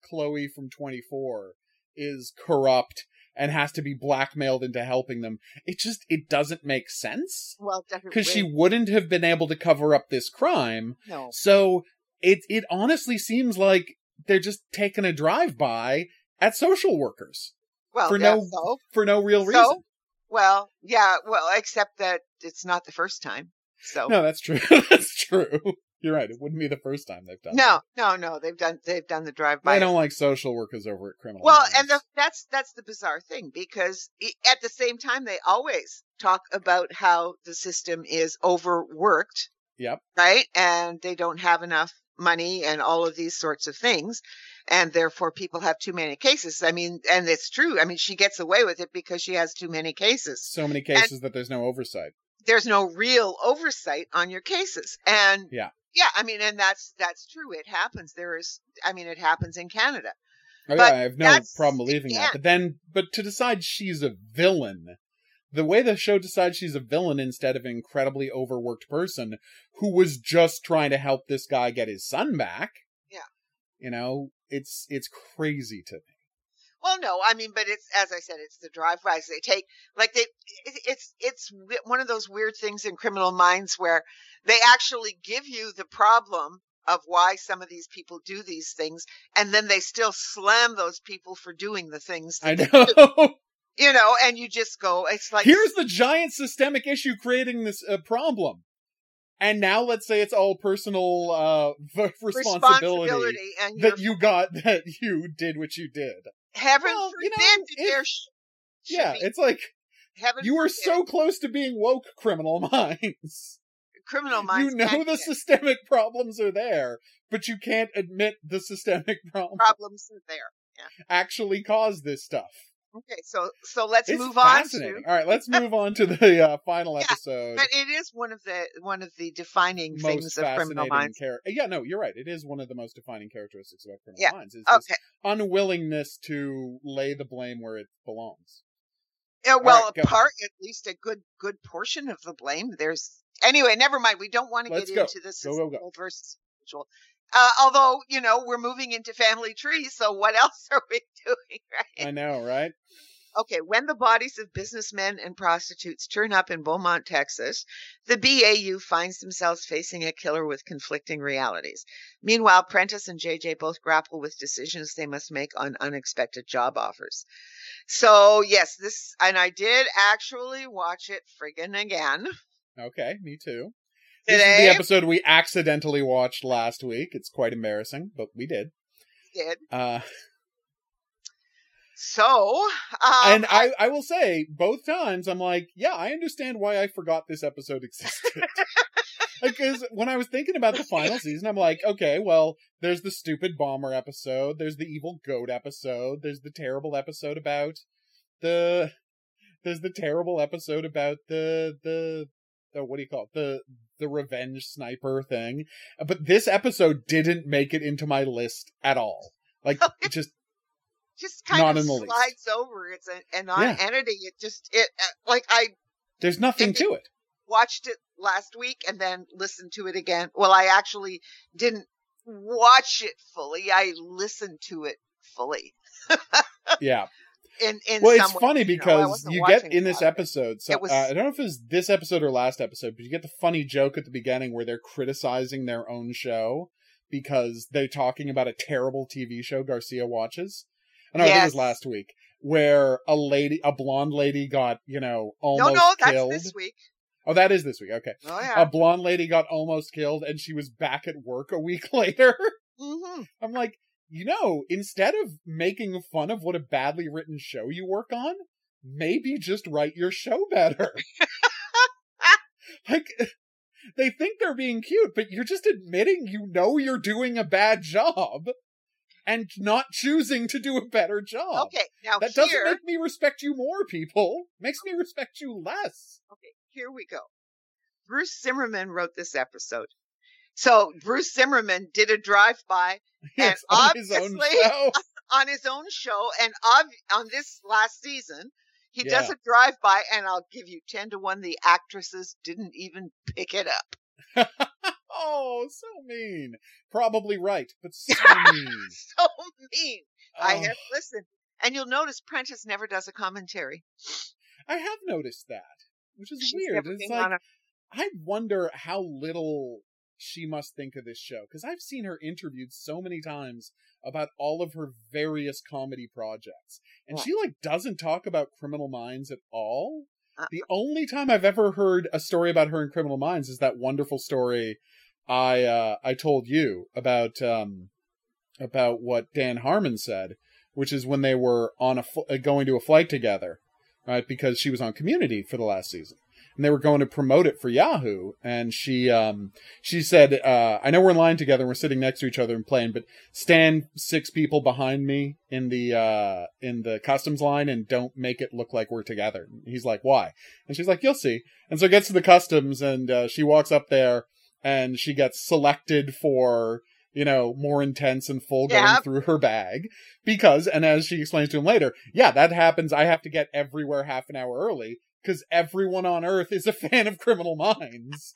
Chloe from Twenty Four is corrupt and has to be blackmailed into helping them. It just it doesn't make sense Well, definitely. because she wouldn't have been able to cover up this crime. No. So it it honestly seems like they're just taking a drive by at social workers Well, for yeah, no so, for no real So? reason. well, yeah. Well, except that it's not the first time. So No, that's true. that's true. You're right. It wouldn't be the first time they've done no, no, no. They've done they've done the drive by. They don't like social workers over at criminal. Well, and the, that's that's the bizarre thing because at the same time they always talk about how the system is overworked, Yep. right? And they don't have enough money and all of these sorts of things. and therefore people have too many cases. I mean, and it's true. I mean, she gets away with it because she has too many cases. So many cases and that there's no oversight. There's no real oversight on your cases. And yeah. Yeah, I mean, and that's that's true. It happens. There is I mean, it happens in Canada. Oh, yeah, I have no problem believing that. But then but to decide she's a villain the way the show decides she's a villain instead of an incredibly overworked person who was just trying to help this guy get his son back. Yeah. You know, it's it's crazy to me. Well, no, I mean, but it's as I said, it's the drive-bys they take. Like they, it's it's one of those weird things in Criminal Minds where they actually give you the problem of why some of these people do these things, and then they still slam those people for doing the things. I know. you know, and you just go, it's like here's the giant systemic issue creating this uh, problem. And now let's say it's all personal uh, responsibility, responsibility that you got that you did what you did. Heaven well, forbid you know, if, sh- yeah, it's like heaven you were so close to being woke, criminal minds. Criminal minds. You know the systemic problems are there, but you can't admit the systemic problems. Problems are there. Yeah. Actually, cause this stuff. Okay, so so let's it's move on to. All right, let's move on to the uh, final yeah, episode. But it is one of the one of the defining most things of Criminal Minds. Char- yeah, no, you're right. It is one of the most defining characteristics about Criminal yeah. Minds. Is okay. unwillingness to lay the blame where it belongs. Yeah, well, right, a part, at least a good good portion of the blame. There's anyway. Never mind. We don't want to get go. into this go, go, go. versus individual. Uh, although, you know, we're moving into family trees, so what else are we doing, right? I know, right? Okay, when the bodies of businessmen and prostitutes turn up in Beaumont, Texas, the BAU finds themselves facing a killer with conflicting realities. Meanwhile, Prentiss and JJ both grapple with decisions they must make on unexpected job offers. So, yes, this, and I did actually watch it friggin' again. Okay, me too. Today, this is the episode we accidentally watched last week. It's quite embarrassing, but we did. We Did. Uh, so, um, and I, I will say both times I'm like, yeah, I understand why I forgot this episode existed. because when I was thinking about the final season, I'm like, okay, well, there's the stupid bomber episode, there's the evil goat episode, there's the terrible episode about the, there's the terrible episode about the the oh, what do you call it? The the revenge sniper thing. But this episode didn't make it into my list at all. Like it just just kind not of slides least. over. It's a, a non-entity. Yeah. It just it uh, like I. There's nothing to it. Watched it last week and then listened to it again. Well, I actually didn't watch it fully. I listened to it fully. yeah in, in well, it's funny because you, know, you get in this episode. So was, uh, I don't know if it was this episode or last episode, but you get the funny joke at the beginning where they're criticizing their own show because they're talking about a terrible TV show Garcia watches. And yes. I think it was last week where a lady, a blonde lady, got you know almost no, no, killed. this week. Oh, that is this week. Okay. Oh, yeah. A blonde lady got almost killed, and she was back at work a week later. Mm-hmm. I'm like, you know, instead of making fun of what a badly written show you work on, maybe just write your show better. like, they think they're being cute, but you're just admitting you know you're doing a bad job and not choosing to do a better job. Okay, now that here... doesn't make me respect you more, people. Makes me respect you less. Okay, here we go. Bruce Zimmerman wrote this episode. So Bruce Zimmerman did a drive by yes, and on obviously his own show. on his own show and on this last season he yeah. does a drive by and I'll give you 10 to 1 the actresses didn't even pick it up. oh, so mean. Probably right, but so mean. so mean. Oh. I have listened. And you'll notice Prentiss never does a commentary. I have noticed that, which is She's weird. It's like a... I wonder how little she must think of this show. Because I've seen her interviewed so many times about all of her various comedy projects. And she like doesn't talk about criminal minds at all. Uh, the only time i've ever heard a story about her in criminal minds is that wonderful story i uh i told you about um about what dan harmon said which is when they were on a uh, going to a flight together right? Because she was on community for the last season and they were going to promote it for Yahoo. And she, um, she said, uh, I know we're in line together and we're sitting next to each other and playing, but stand six people behind me in the, uh, in the customs line and don't make it look like we're together. And he's like, why? And she's like, you'll see. And so it gets to the customs and, uh, she walks up there and she gets selected for, you know, more intense and full going Yep. through her bag because, and as she explains to him later, yeah, that happens. I have to get everywhere half an hour early because everyone on earth is a fan of criminal minds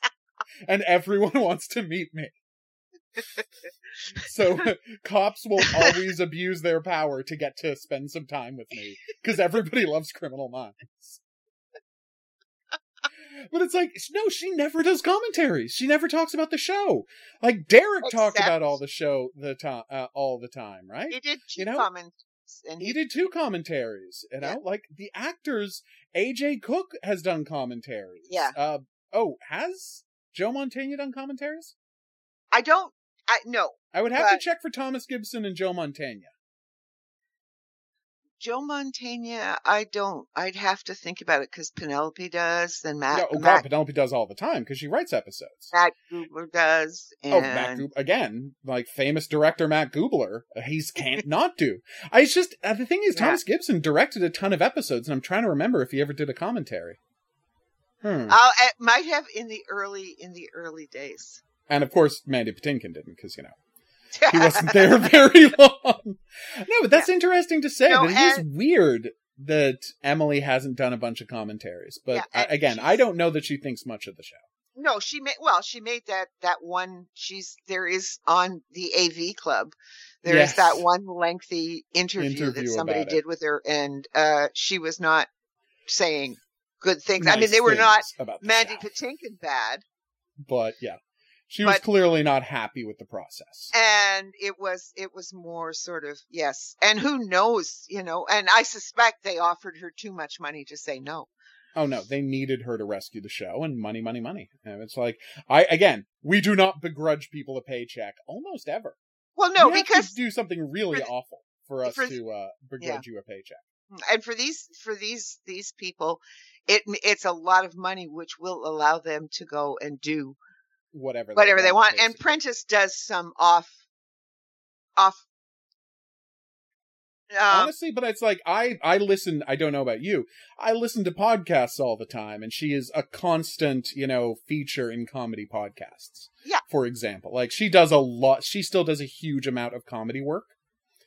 and everyone wants to meet me. So cops will always abuse their power to get to spend some time with me because everybody loves criminal minds. But it's like, no, she never does commentaries. She never talks about the show. Like Derek talked about all the show the time, uh, all the time, right? He did two You know, comments, and he did two commentaries. You know, Yeah. like the actors. AJ Cook has done commentaries. Yeah. Uh, oh, has Joe Mantegna done commentaries? I don't. I no. I would have to check for Thomas Gibson and Joe Mantegna. Joe Mantegna, I don't. I'd have to think about it because Penelope does, then Matt, Yeah, oh God, Matt, Penelope does all the time because she writes episodes. Matt Gubler does, and Oh, Matt again, like famous director Matt Gubler, uh, he's can't not do. I it's just uh, the thing is, Yeah. Thomas Gibson directed a ton of episodes, and I'm trying to remember if he ever did a commentary. Hmm. I'll, it might have in the early in the early days. And of course, Mandy Patinkin didn't because you know he wasn't there very long. No, but that's interesting to say. No, it is and- weird that Emily hasn't done a bunch of commentaries. But Yeah, I, again, I don't know that she thinks much of the show. No, she made well. She made that that one. She's there is on the AV Club. There is Yes. that one lengthy interview, Interview that somebody did with her, and uh, she was not saying good things. I mean, they were not Mandy show. Patinkin bad, but yeah, she was But- clearly not happy with the process. and it was it was more sort of yes. And who knows, you know? And I suspect they offered her too much money to say no. Oh no, they needed her to rescue the show and money, money, money. And it's like I again, we do not begrudge people a paycheck almost ever. Well, no, You have to because do something really the- awful for us for- to uh, begrudge you a paycheck. and for these for these these people, it it's a lot of money, which will allow them to go and do Whatever, whatever they want. And. Prentiss does some off, off. Um, honestly but it's like i i listen i don't know about you i listen to podcasts all the time and she is a constant you know feature in comedy podcasts Yeah. for example like she does a lot she still does a huge amount of comedy work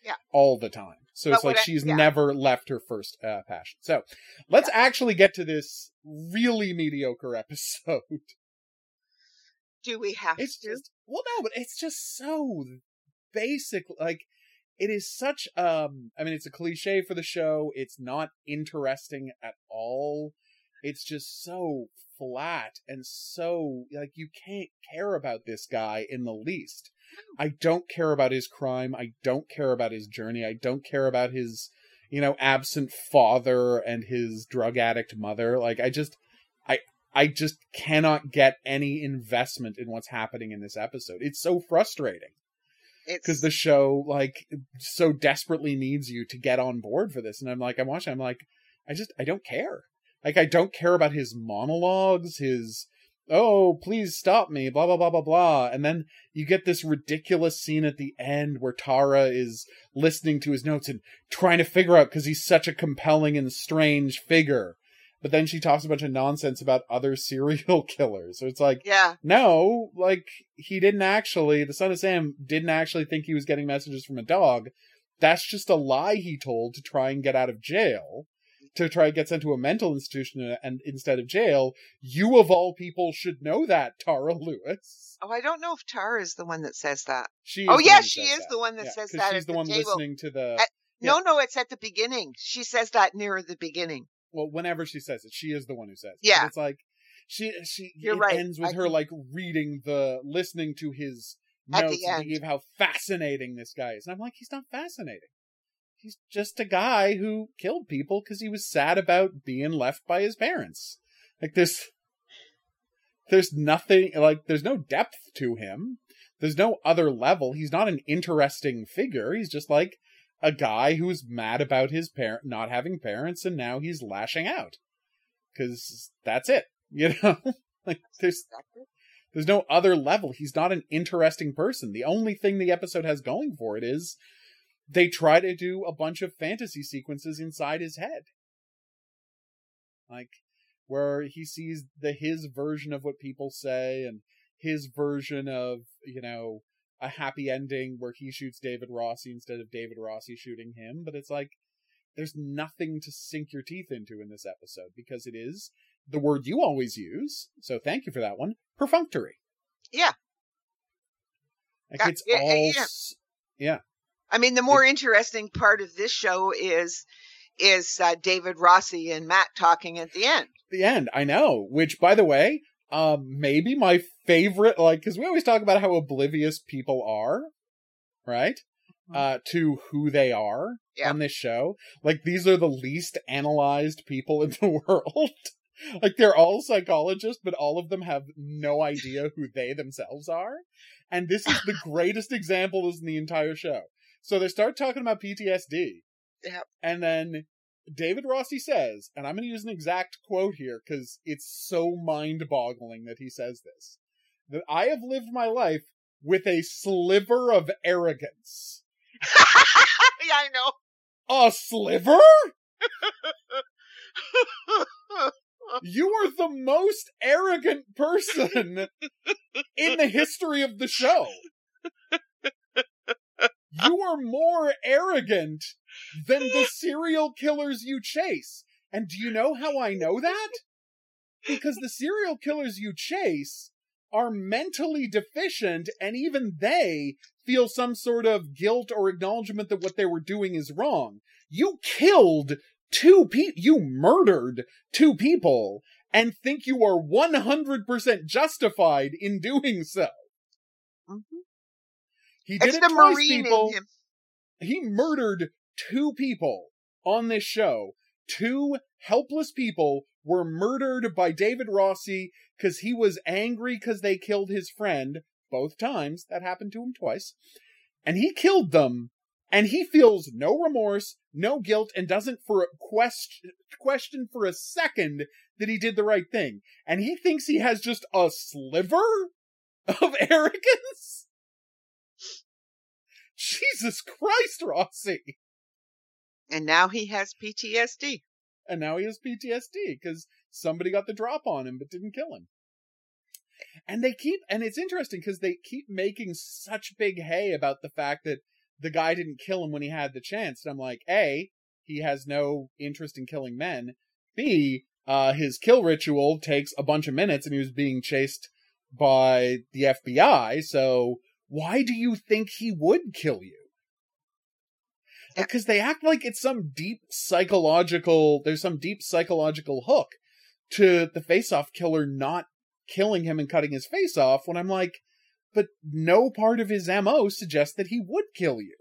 Yeah. all the time so But it's like I- she's yeah. never left her first uh, passion so let's actually get to this really mediocre episode do we have it's to? just well no but it's just so basic like it is such um i mean it's a cliche for the show. It's not interesting at all. It's just so flat and so like you can't care about this guy in the least. I don't care about his crime. I don't care about his journey. I don't care about his you know absent father and his drug addict mother. Like i just i i just cannot get any investment in what's happening in this episode. It's so frustrating. Because the show like so desperately needs you to get on board for this and i'm like i'm watching i'm like i just i don't care. Like i don't care about his monologues his oh please stop me blah blah blah blah blah. And then you get this ridiculous scene at the end where tara is listening to his notes and trying to figure out because he's such a compelling and strange figure but then she talks a bunch of nonsense about other serial killers so it's like yeah, no, like he didn't actually. The son of Sam didn't actually think he was getting messages from a dog. That's just a lie he told to try and get out of jail, to try and get sent to a mental institution and instead of jail. You of all people should know that, Tara Lewis. Oh, I don't know if Tara is the one that says that. She. Oh, yeah, she is that. the one that Yeah, says that She's at the the one table. listening to the. At- Yeah. No, no, it's at the beginning. She says that near the beginning. Well, whenever she says it, she is the one who says. It. Yeah. But it's like she she. You're it right. ends with I her can- like reading the listening to his At notes and thinking of how fascinating this guy is, and I'm like, he's not fascinating. He's just a guy who killed people because he was sad about being left by his parents. Like there's there's nothing like there's no depth to him. There's no other level. He's not an interesting figure. He's just like a guy who's mad about his parent not having parents and now he's lashing out. Cuz that's it. You know, like there's there's no other level. He's not an interesting person. The only thing the episode has going for it is they try to do a bunch of fantasy sequences inside his head. Like where he sees the his version of what people say and his version of, you know, a happy ending where he shoots David Rossi instead of David Rossi shooting him, but it's like there's nothing to sink your teeth into in this episode because it is the word you always use. So thank you for that one. Perfunctory. Yeah. Like it's yeah, all yeah. yeah. I mean, the more it, interesting part of this show is is uh, David Rossi and Matt talking at the end. The end, I know. Which, by the way, um, maybe my favorite, like, because we always talk about how oblivious people are, right? Mm-hmm. Uh, to who they are yeah. on this show. Like, these are the least analyzed people in the world. like, they're all psychologists, but all of them have no idea who they themselves are. And this is the greatest example is in the entire show. So they start talking about PTSD. Yeah. And then David Rossi says, and I'm going to use an exact quote here because it's so mind boggling that he says this that I have lived my life with a sliver of arrogance. yeah, I know. A sliver? you are the most arrogant person in the history of the show. You are more arrogant than the serial killers you chase. And do you know how I know that? Because the serial killers you chase are mentally deficient, and even they feel some sort of guilt or acknowledgement that what they were doing is wrong. You killed two people, you murdered two people, and think you are 100% justified in doing so. He did it's it twice, people. He murdered two people on this show. Two helpless people were murdered by David Rossi because he was angry because they killed his friend both times. That happened to him twice. And he killed them. And he feels no remorse, no guilt, and doesn't for a question, question for a second that he did the right thing. And he thinks he has just a sliver of arrogance. Jesus Christ, Rossi. And now he has PTSD. And now he has PTSD because somebody got the drop on him but didn't kill him. And they keep, and it's interesting because they keep making such big hay about the fact that the guy didn't kill him when he had the chance. And I'm like, A, he has no interest in killing men. B, uh, his kill ritual takes a bunch of minutes and he was being chased by the FBI. So why do you think he would kill you? because they act like it's some deep psychological there's some deep psychological hook to the face off killer not killing him and cutting his face off when i'm like but no part of his mo suggests that he would kill you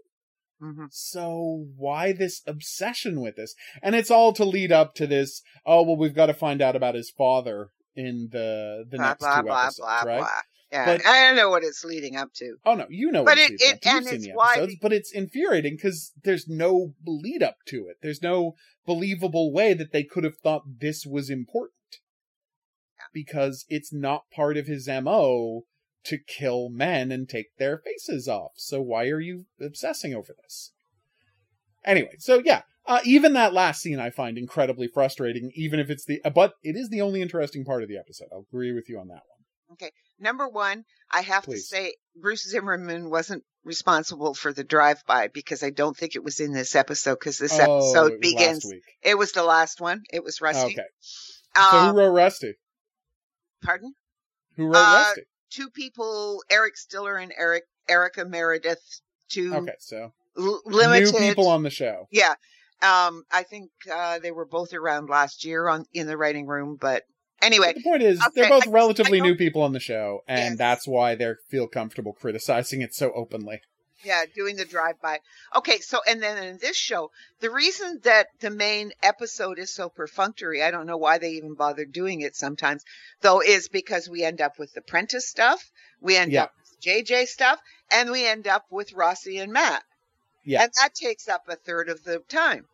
mm-hmm. so why this obsession with this and it's all to lead up to this oh well we've got to find out about his father in the the blah, next blah, two blah, episodes right yeah, but, I don't know what it's leading up to. Oh no, you know but what it, it and You've it's why episodes, but it's infuriating because there's no lead up to it. There's no believable way that they could have thought this was important because it's not part of his mo to kill men and take their faces off. So why are you obsessing over this? Anyway, so yeah, uh, even that last scene I find incredibly frustrating, even if it's the, but it is the only interesting part of the episode. I'll agree with you on that one. Okay. Number one, I have Please. to say Bruce Zimmerman wasn't responsible for the drive-by because I don't think it was in this episode because this oh, episode begins. It was the last one. It was Rusty. Okay. Um, so who um, wrote Rusty? Pardon? Who wrote uh, Rusty? Two people, Eric Stiller and Eric Erika Meredith. Two. Okay, so l- limited new people on the show. Yeah. Um, I think uh, they were both around last year on in the writing room, but Anyway, the point is, okay, they're both relatively new people on the show, and yes. that's why they feel comfortable criticizing it so openly. Yeah, doing the drive by. Okay, so and then in this show, the reason that the main episode is so perfunctory, I don't know why they even bother doing it sometimes, though, is because we end up with the Prentiss stuff, we end yeah. up with JJ stuff, and we end up with Rossi and Matt. Yeah. And that takes up a third of the time.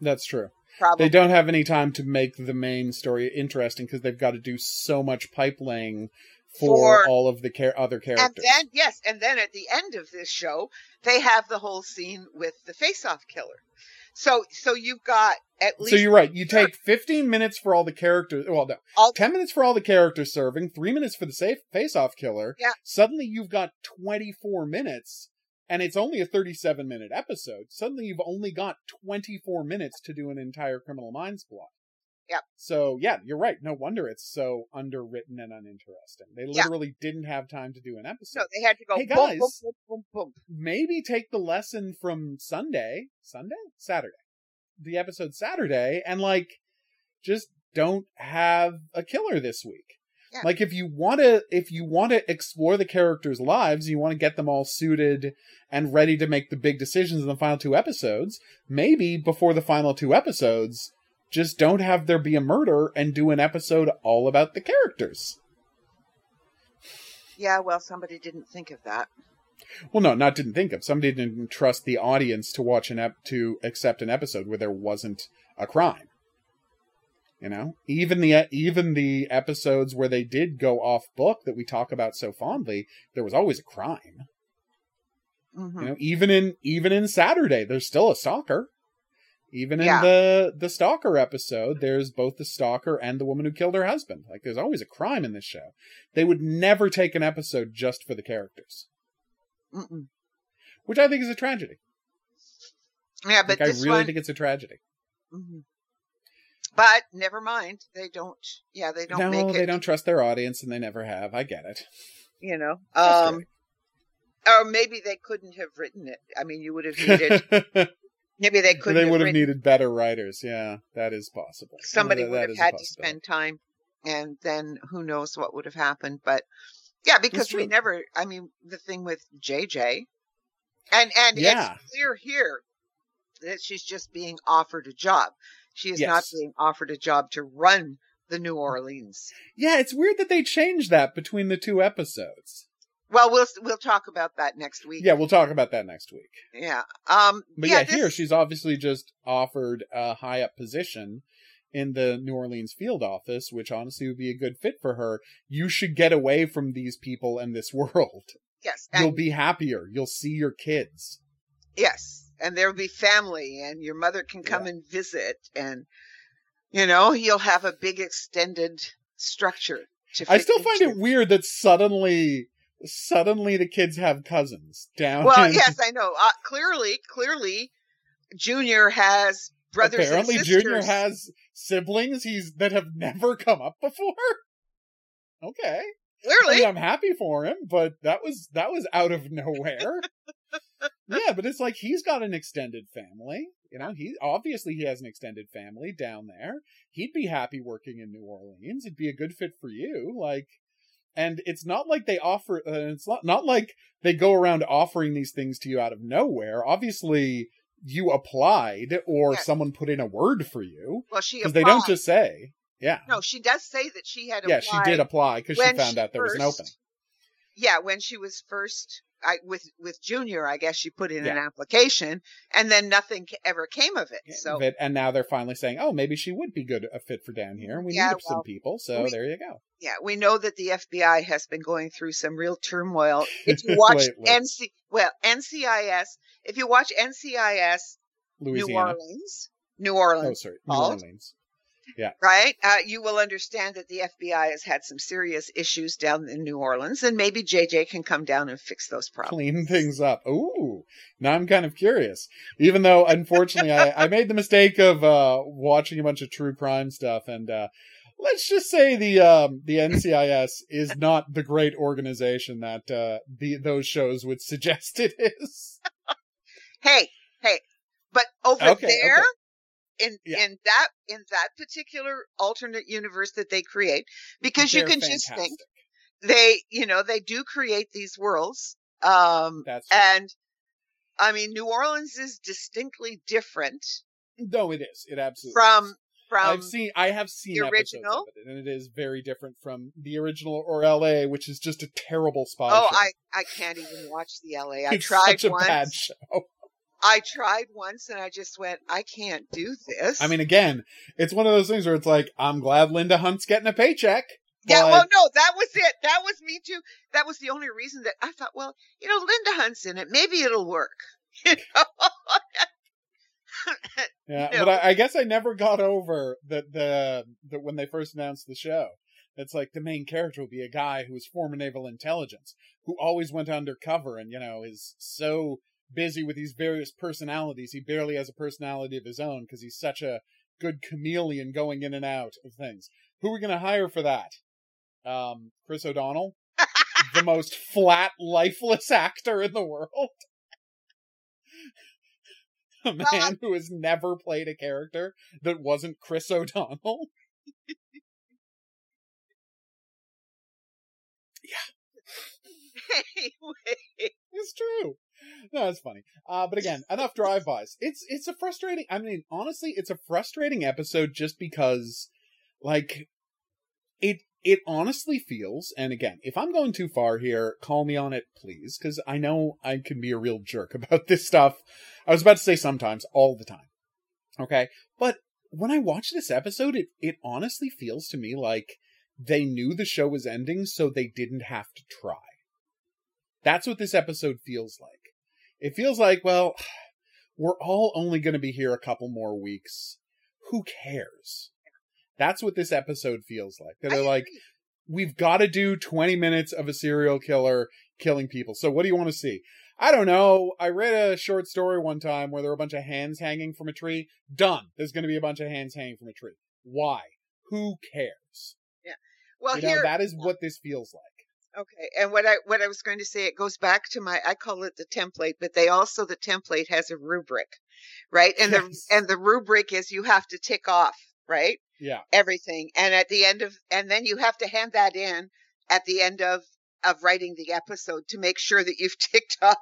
That's true. Probably. they don't have any time to make the main story interesting because they've got to do so much pipe laying for, For- all of the char- other characters. And then yes, and then at the end of this show, they have the whole scene with the face-off killer. So so you've got at least so you're right. You take 15 minutes for all the characters. Well, no, all 10 minutes for all the characters serving, three minutes for the safe face-off killer. Yeah. Suddenly you've got 24 minutes, and it's only a 37 minute episode. Suddenly you've only got 24 minutes to do an entire Criminal Minds plot. Yep. So yeah, you're right. No wonder it's so underwritten and uninteresting. They Yeah. literally didn't have time to do an episode. so they had to go Hey, boom, boom, guys. boom, boom, boom. Maybe take the lesson from Sunday, Sunday, Saturday, the episode Saturday, and like just don't have a killer this week. Yeah. Like if you want to, if you want to explore the characters' lives, you want to get them all suited and ready to make the big decisions in the final two episodes. Maybe before the final two episodes, just don't have there be a murder and do an episode all about the characters. Yeah, well, somebody didn't think of that. Well, no, not didn't think of. Somebody didn't trust the audience to watch an ep- to accept an episode where there wasn't a crime. You know, even the even the episodes where they did go off book that we talk about so fondly, there was always a crime. hmm You know, even in even in Saturday, there's still a stalker. Even in Yeah. the the stalker episode, there's both the stalker and the woman who killed her husband. Like, there's always a crime in this show. They would never take an episode just for the characters, Mm-mm. which I think is a tragedy. Yeah, but like, I really one, think it's a tragedy. mhm. But never mind. They don't. Yeah, they don't no, make it. they don't trust their audience, and they never have. I get it. You know, um, or maybe they couldn't have written it. I mean, you would have needed. maybe they couldn't. they would have written, needed better writers. Yeah, that is possible. somebody That- would that have had to spend time, and then who knows what would have happened. But yeah, because we never. I mean, the thing with JJ, and and Yeah. it's clear here that she's just being offered a job. She is not being offered a job to run the New Orleans. Yeah, it's weird that they changed that between the two episodes. Well, we'll we'll talk about that next week. Yeah, we'll talk about that next week. Yeah. Um. But yeah, this- here she's obviously just offered a high up position in the New Orleans field office, which honestly would be a good fit for her. You should get away from these people and this world. Yes. You'll be happier. You'll see your kids. yes. And there'll be family, and your mother can come and visit, and you know you'll have a big extended structure. To I still find it weird that suddenly suddenly the kids have cousins down Well, in- yes, I know. Uh, clearly, clearly, Junior has brothers apparently and sisters. Junior has siblings he's that have never come up before. Okay. I clearly. mean, I'm happy for him, but that was that was out of nowhere. Yeah, but it's like he's got an extended family. You know, he obviously he has an extended family down there. He'd be happy working in New Orleans. It'd be a good fit for you. Like, and it's not like they offer. Uh, it's not not like they go around offering these things to you out of nowhere. Obviously, you applied or Yes. someone put in a word for you well, she because they don't just say. Yeah, No, she does say that she had yeah, she did apply because she found out there was an opening. Yeah, when she was first I, with with Junior, I guess she put in an application, and then nothing ever came of it. So and now they're finally saying, "Oh, maybe she would be good a fit for down here, and we Yeah, need some people." So we- there you go. yeah, we know that the FBI has been going through some real turmoil. If you watch. NC, well, NCIS, if you watch NCIS New Orleans, New Orleans, Oh, sorry, New called. Orleans. Right? Uh, you will understand that the FBI has had some serious issues down in New Orleans, and maybe JJ can come down and fix those problems. Clean things up. Ooh, now I'm kind of curious. Even though, unfortunately, I, I made the mistake of uh, watching a bunch of true crime stuff, and uh, let's just say the um, the NCIS is not the great organization that uh, the those shows would suggest it is. Hey, hey, but over Okay, there. okay. In, Yeah. in that in that particular alternate universe that they create because you They're can just think they you know they do create these worlds um That's and i mean new orleans is distinctly different no, it is. It absolutely from is. from I've seen I have seen the original? it, and it is very different from the original or LA, which is just a terrible spot oh show. i i can't even watch the la i it's tried such a once bad show. I tried once and I just went, I can't do this. I mean, again, it's one of those things where it's like, I'm glad Linda Hunt's getting a paycheck. yeah, well, no, that was it. That was me too. That was the only reason that I thought, well, you know, Linda Hunt's in it. Maybe it'll work. You know? Yeah, No. but I, I guess I never got over that the that when they first announced the show. It's like the main character will be a guy who was former naval intelligence, who always went undercover and, you know, is so busy with these various personalities, he barely has a personality of his own because he's such a good chameleon going in and out of things. Who are we going to hire for that? Um, Chris O'Donnell? the most flat, lifeless actor in the world. A man Well, who has never played a character that wasn't Chris O'Donnell. Yeah. anyway, It's true. No, it's funny. Uh, but again, enough drive-bys. It's it's a frustrating. I mean, honestly, it's a frustrating episode just because, like, it it honestly feels. And again, if I'm going too far here, call me on it, please, because I know I can be a real jerk about this stuff. I was about to say sometimes, all the time. Okay, but when I watch this episode, it it honestly feels to me like they knew the show was ending, so they didn't have to try. That's what this episode feels like. It feels like, well, we're all only going to be here a couple more weeks. Who cares? That's what this episode feels like. They're like, we've got to do 20 minutes of a serial killer killing people. So what do you want to see? I don't know. I read a short story one time where there were a bunch of hands hanging from a tree. Done. There's going to be a bunch of hands hanging from a tree. Why? Who cares? Yeah. Well, you know, here, that is what this feels like. Okay, and what I what I was going to say, it goes back to my I call it the template, but they also the template has a rubric, right? And Yes. the and the rubric is you have to tick off, right? Yeah. Everything, and at the end of and then you have to hand that in at the end of of writing the episode to make sure that you've ticked off.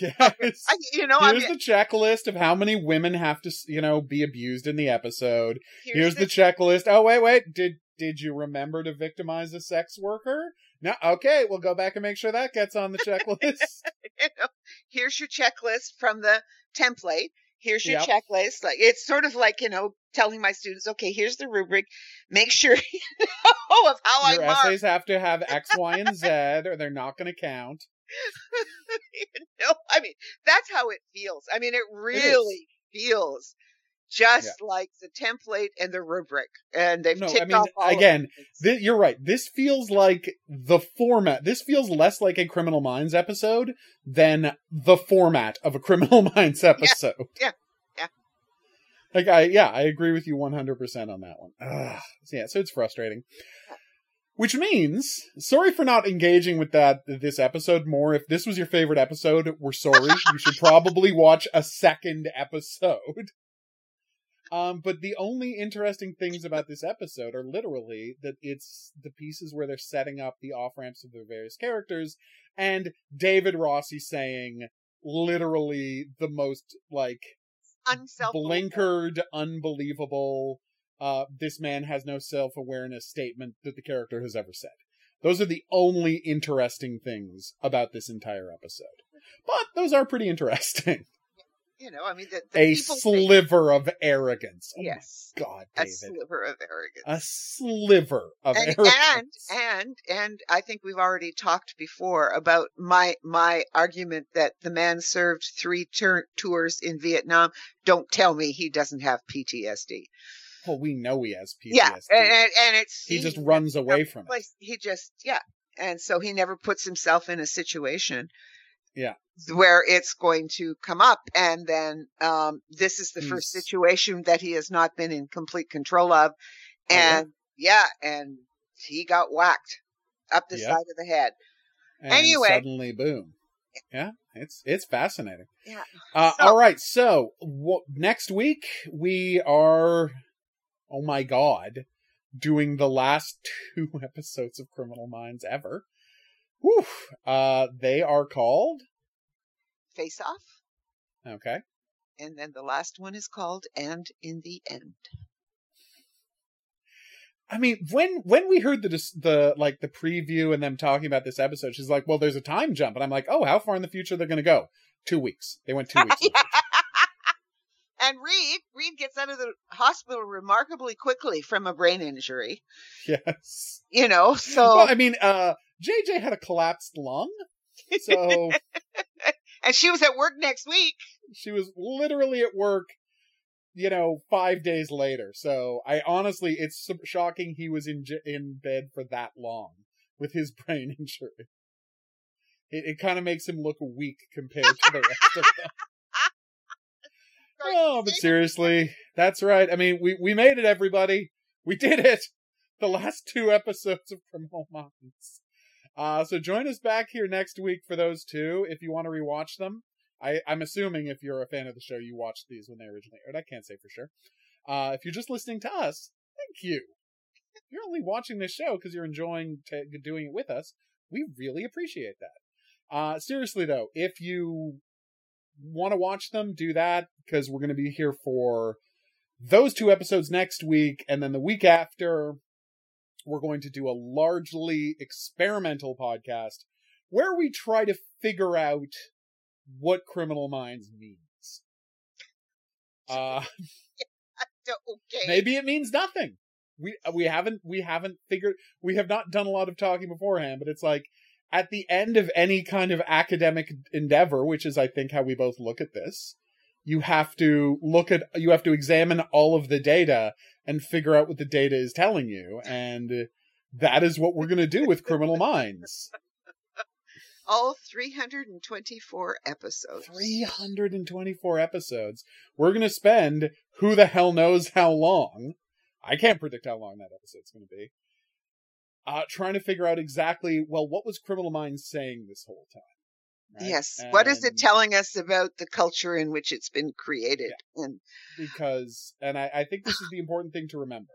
Yes. I, you know, I Here's mean, the checklist of how many women have to, you know, be abused in the episode. here's, Here's the checklist. Oh, wait, wait. Did did you remember to victimize a sex worker? No. Okay, we'll go back and make sure that gets on the checklist. you know, here's your checklist from the template. Here's your Yep. checklist. Like it's sort of like you know telling my students, okay, here's the rubric. Make sure you know of how Your I mark. essays have to have X, Y, and Z, or they're not going to count. you know, I mean, that's how it feels. I mean, it really feels just like the template and the rubric, and they've No, I ticked mean, off all again, Thi- you're right. This feels like the format. This feels less like a Criminal Minds episode than the format of a Criminal Minds episode. yeah, yeah. Like I, yeah, I agree with you 100% on that one. Ugh. Yeah, so it's frustrating. Which means, sorry for not engaging with that this episode more. If this was your favorite episode, we're sorry. you should probably watch a second episode. Um, but the only interesting things about this episode are literally that it's the pieces where they're setting up the off ramps of their various characters, and David Rossi saying literally the most like unself blinkered, unbelievable. Uh, this man has no self awareness statement that the character has ever said. Those are the only interesting things about this entire episode. But those are pretty interesting. You know, I mean, the, the A people think- sliver of arrogance. Oh yes, God, David. a sliver of arrogance. A sliver of and, arrogance. and and and I think we've already talked before about my my argument that the man served three tur- tours in Vietnam. Don't tell me he doesn't have PTSD. well, we know he has PTSD. Yeah, and, and, and it's he just runs away from it. place he just yeah and so he never puts himself in a situation Yeah. where it's going to come up and then um this is the first situation that he has not been in complete control of Oh, yeah? and yeah and he got whacked up the Yep. side of the head And Anyway. suddenly, boom. Yeah, it's it's fascinating. yeah Uh, So- all right, so w- next week we are, oh my god, doing the last two episodes of Criminal Minds ever. Whew. Uh, they are called. face off Okay. and then the last one is called and in the end I mean, when when we heard the the like the preview and them talking about this episode, she's like, "Well, there's a time jump," and I'm like, "Oh, how far in the future they're going to go? Two weeks. They went two weeks. in the future. and Reid, Reid gets out of the hospital remarkably quickly from a brain injury. Yes. You know, so Well, I mean, uh, JJ had a collapsed lung, so and she was at work next week. she was literally at work, you know, five days later. So I honestly, it's shocking he was in in bed for that long with his brain injury. It, it kind of makes him look weak compared to the rest of them. Oh, but seriously, that's right. I mean, we we made it, everybody. We did it. The last two episodes of Criminal Minds. Uh, so join us back here next week for those two if you want to rewatch them. I, I'm assuming if you're a fan of the show, you watched these when they originally aired. I can't say for sure. Uh, if you're just listening to us, thank you. You're only watching this show because you're enjoying t- doing it with us, we really appreciate that. Uh, seriously though, if you want to watch them, do that because we're going to be here for those two episodes next week, and then the week after, we're going to do a largely experimental podcast where we try to figure out what Criminal Minds means. Uh, Okay. maybe it means nothing. We we haven't we haven't figured we have not done a lot of talking beforehand, but it's like at the end of any kind of academic endeavor, which is I think how we both look at this, you have to look at you have to examine all of the data and figure out what the data is telling you and that is what we're going to do with criminal minds. All 324 episodes. 324 episodes. We're going to spend who the hell knows how long. I can't predict how long that episode's going to be. Uh, trying to figure out exactly, well, what was Criminal Minds saying this whole time? Right? Yes. What is it telling us about the culture in which it's been created? And Because, and I, I think this is the important thing to remember.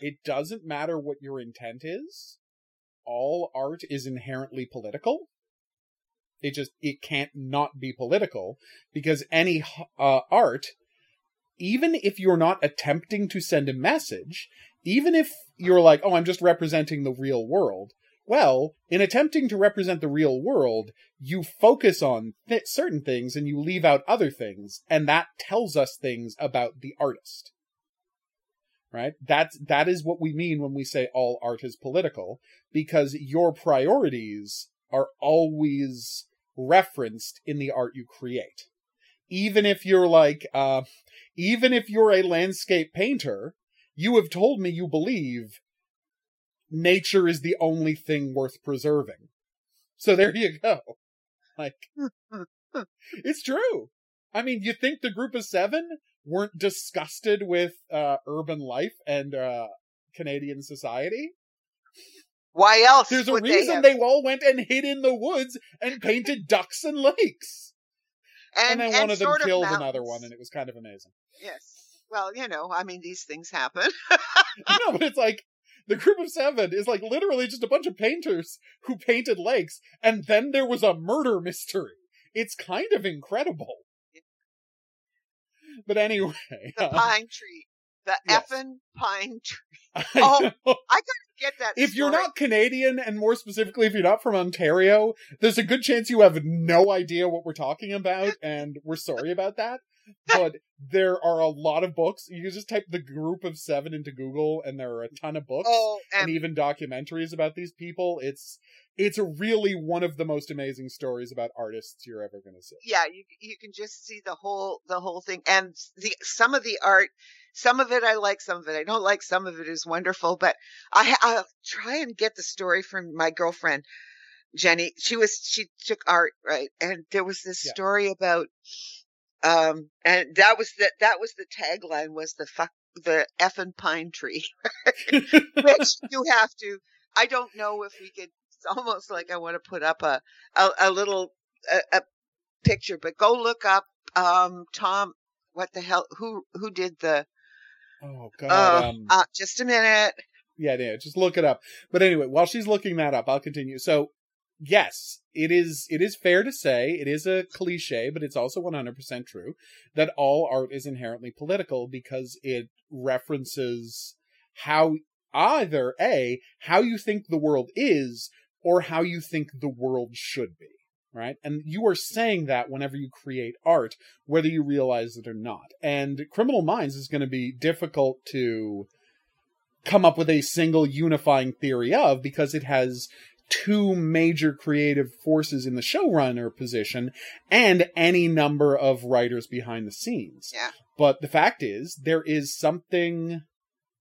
It doesn't matter what your intent is. All art is inherently political. It just, it can't not be political because any uh, art, even if you're not attempting to send a message, even if you're like, oh, I'm just representing the real world, well, in attempting to represent the real world, you focus on th- certain things and you leave out other things, and that tells us things about the artist. Right? That's that is what we mean when we say all art is political, because your priorities are always referenced in the art you create. Even if you're like, uh, even if you're a landscape painter, you have told me you believe nature is the only thing worth preserving. So there you go. Like, it's true. I mean, you think the group of seven weren't disgusted with uh, urban life and uh, Canadian society? why else? There's a would reason they, they, all went and hid in the woods and painted ducks and lakes. have, And, then one of them killed another one, and it was kind of amazing. Yes. Well, you know, I mean, these things happen. no, but it's like the group of seven is like literally just a bunch of painters who painted lakes, and then there was a murder mystery. It's kind of incredible. But anyway, The um, pine tree. The yes. effing pine tree. I Oh, know. Get that. if you're not Canadian, and more specifically, if you're not from Ontario, there's a good chance you have no idea what we're talking about, and we're sorry about that. But there are a lot of books. You can just type the group of seven into Google, and there are a ton of books. Oh, and and even documentaries about these people. It's it's really one of the most amazing stories about artists you're ever going to see. yeah, you you can just see the whole the whole thing, and the some of the art, some of it I like, some of it I don't like, some of it is wonderful. But I I'll try and get the story from my girlfriend Jenny. She was she took art right, and there was this Yeah. story about, um, and that was the that was the tagline was the fuck the effing pine tree, which you have to. I don't know if we could. Almost like I want to put up a a, a little a, a picture, but go look up um Tom. What the hell? Who who did the? oh god. Uh, um, uh, just a minute. yeah, yeah, just look it up. But anyway, while she's looking that up, I'll continue. So, yes, it is it is fair to say it is a cliche, but it's also 100% true that all art is inherently political because it references how either a how you think the world is or how you think the world should be, right? And you are saying that whenever you create art, whether you realize it or not. And Criminal Minds is going to be difficult to come up with a single unifying theory of because it has two major creative forces in the showrunner position and any number of writers behind the scenes. Yeah. But the fact is, there is something,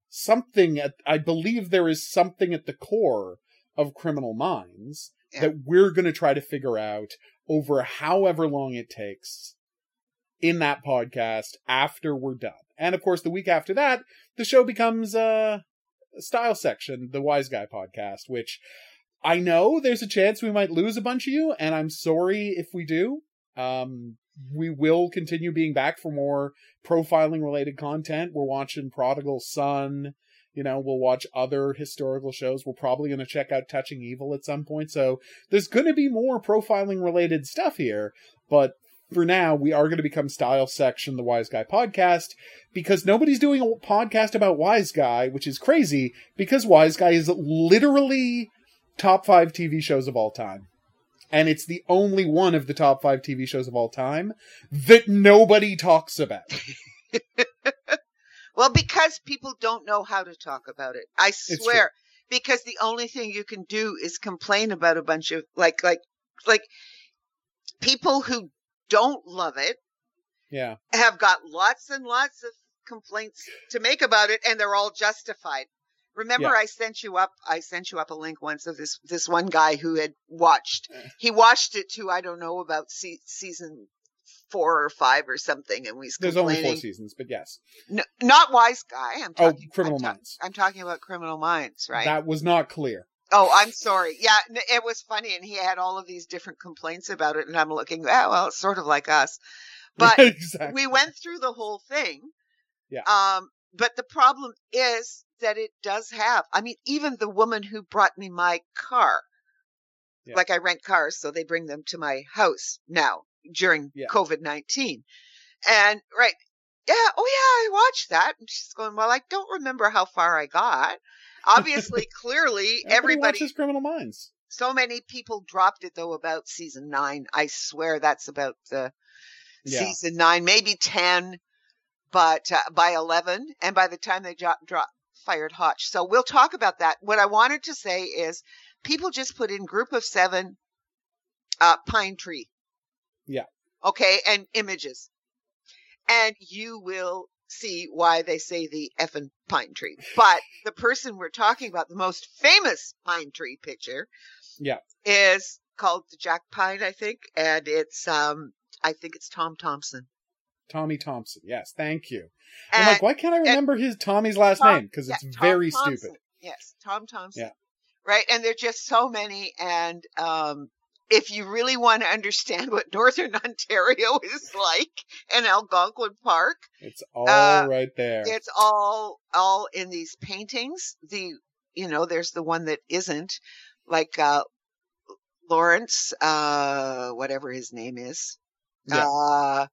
something at, I believe there is something at the core of Criminal Minds Yeah. that we're going to try to figure out over however long it takes in that podcast after we're done. And of course, the week after that, the show becomes uh, a style section, the Wiseguy podcast, which I know there's a chance we might lose a bunch of you, and I'm sorry if we do. Um, we will continue being back for more profiling related content. We're watching Prodigal Son. You know, we'll watch other historical shows. We're probably going to check out Touching Evil at some point. So there's going to be more profiling related stuff here. But for now, we are going to become Style Section, the Wiseguy podcast, because nobody's doing a podcast about Wiseguy, which is crazy because Wiseguy is literally top five TV shows of all time. And it's the only one of the top five TV shows of all time that nobody talks about. Well, because people don't know how to talk about it. I swear. Because the only thing you can do is complain about a bunch of like like like people who don't love it Yeah. have got lots and lots of complaints to make about it and they're all justified. Remember Yeah. I sent you up I sent you up a link once of this this one guy who had watched Eh. he watched it to I don't know about se- season 4 or 5 or something and he's There's only four seasons, but yes. no, not wise guy. I'm Oh, talking Criminal I'm ta- Minds. I'm talking about Criminal Minds, right? That was not clear. oh, I'm sorry. Yeah, it was funny, and he had all of these different complaints about it, and I'm looking. Oh, well, it's sort of like us, but exactly. we went through the whole thing. Yeah. Um, but the problem is that it does have. I mean, even the woman who brought me my car, Yeah. like I rent cars, so they bring them to my house now during Yeah. COVID nineteen, and right. Yeah, oh yeah, I watched that. And she's going, Well, I don't remember how far I got. Obviously, clearly, everybody watches Criminal Minds. so many people dropped it though about season nine. I swear that's about the Yeah. season nine, maybe ten, but uh, by eleven, and by the time they drop, drop fired Hotch. So we'll talk about that. What I wanted to say is, people just put in group of seven, uh, pine tree. Yeah. Okay, and images, and you will see why they say the effing pine tree. But the person we're talking about, the most famous pine tree picture, Yeah. is called the Jack Pine, I think, and it's um, I think it's Tom Thomson. Tommy Thomson. Yes, thank you. I'm like, why can't I remember his Tommy's last Tom- name? Because it's very Thomson. stupid. Yes, Tom Thomson. Yeah. Right, and there's just so many, and um, if you really want to understand what Northern Ontario is like in Algonquin Park, It's all Uh, right there. it's all all in these paintings. The you know, there's the one that isn't like uh, Lawrence, uh, whatever his name is. Yeah. Uh,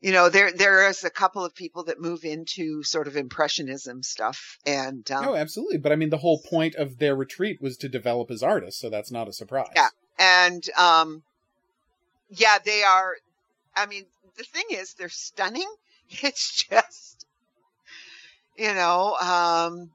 you know, there there is a couple of people that move into sort of impressionism stuff, and um, No, absolutely. But I mean, the whole point of their retreat was to develop as artists, so that's not a surprise. Yeah. And um, yeah, they are. I mean, the thing is, they're stunning. It's just, you know, um,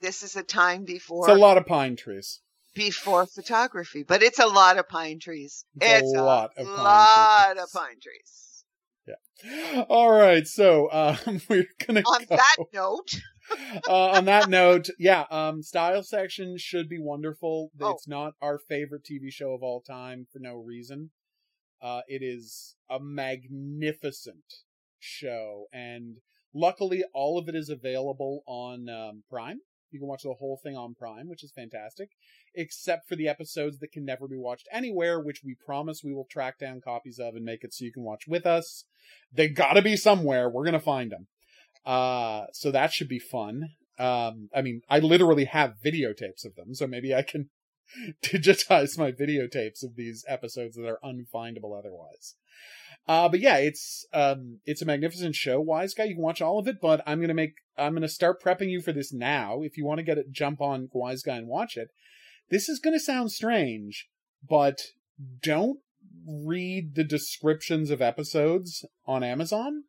this is a time before It's a lot of pine trees. before photography, but it's a lot of pine trees. It's a lot of pine lot trees. of pine trees. All right, so um, we're gonna On go. that note, uh, on that note, yeah, um, style section should be wonderful. Oh. It's not our favorite TV show of all time for no reason. Uh, it is a magnificent show, and luckily, all of it is available on um, Prime. You can watch the whole thing on Prime, which is fantastic, except for the episodes that can never be watched anywhere, which we promise we will track down copies of and make it so you can watch with us. They gotta be somewhere. We're gonna find them. Uh, so that should be fun. Um, I mean, I literally have videotapes of them, so maybe I can digitize my videotapes of these episodes that are unfindable otherwise. Uh, but yeah, it's um, it's a magnificent show. Wiseguy, you can watch all of it, but I'm gonna make I'm gonna start prepping you for this now. If you want to get it, jump on Wiseguy and watch it. This is gonna sound strange, but don't read the descriptions of episodes on Amazon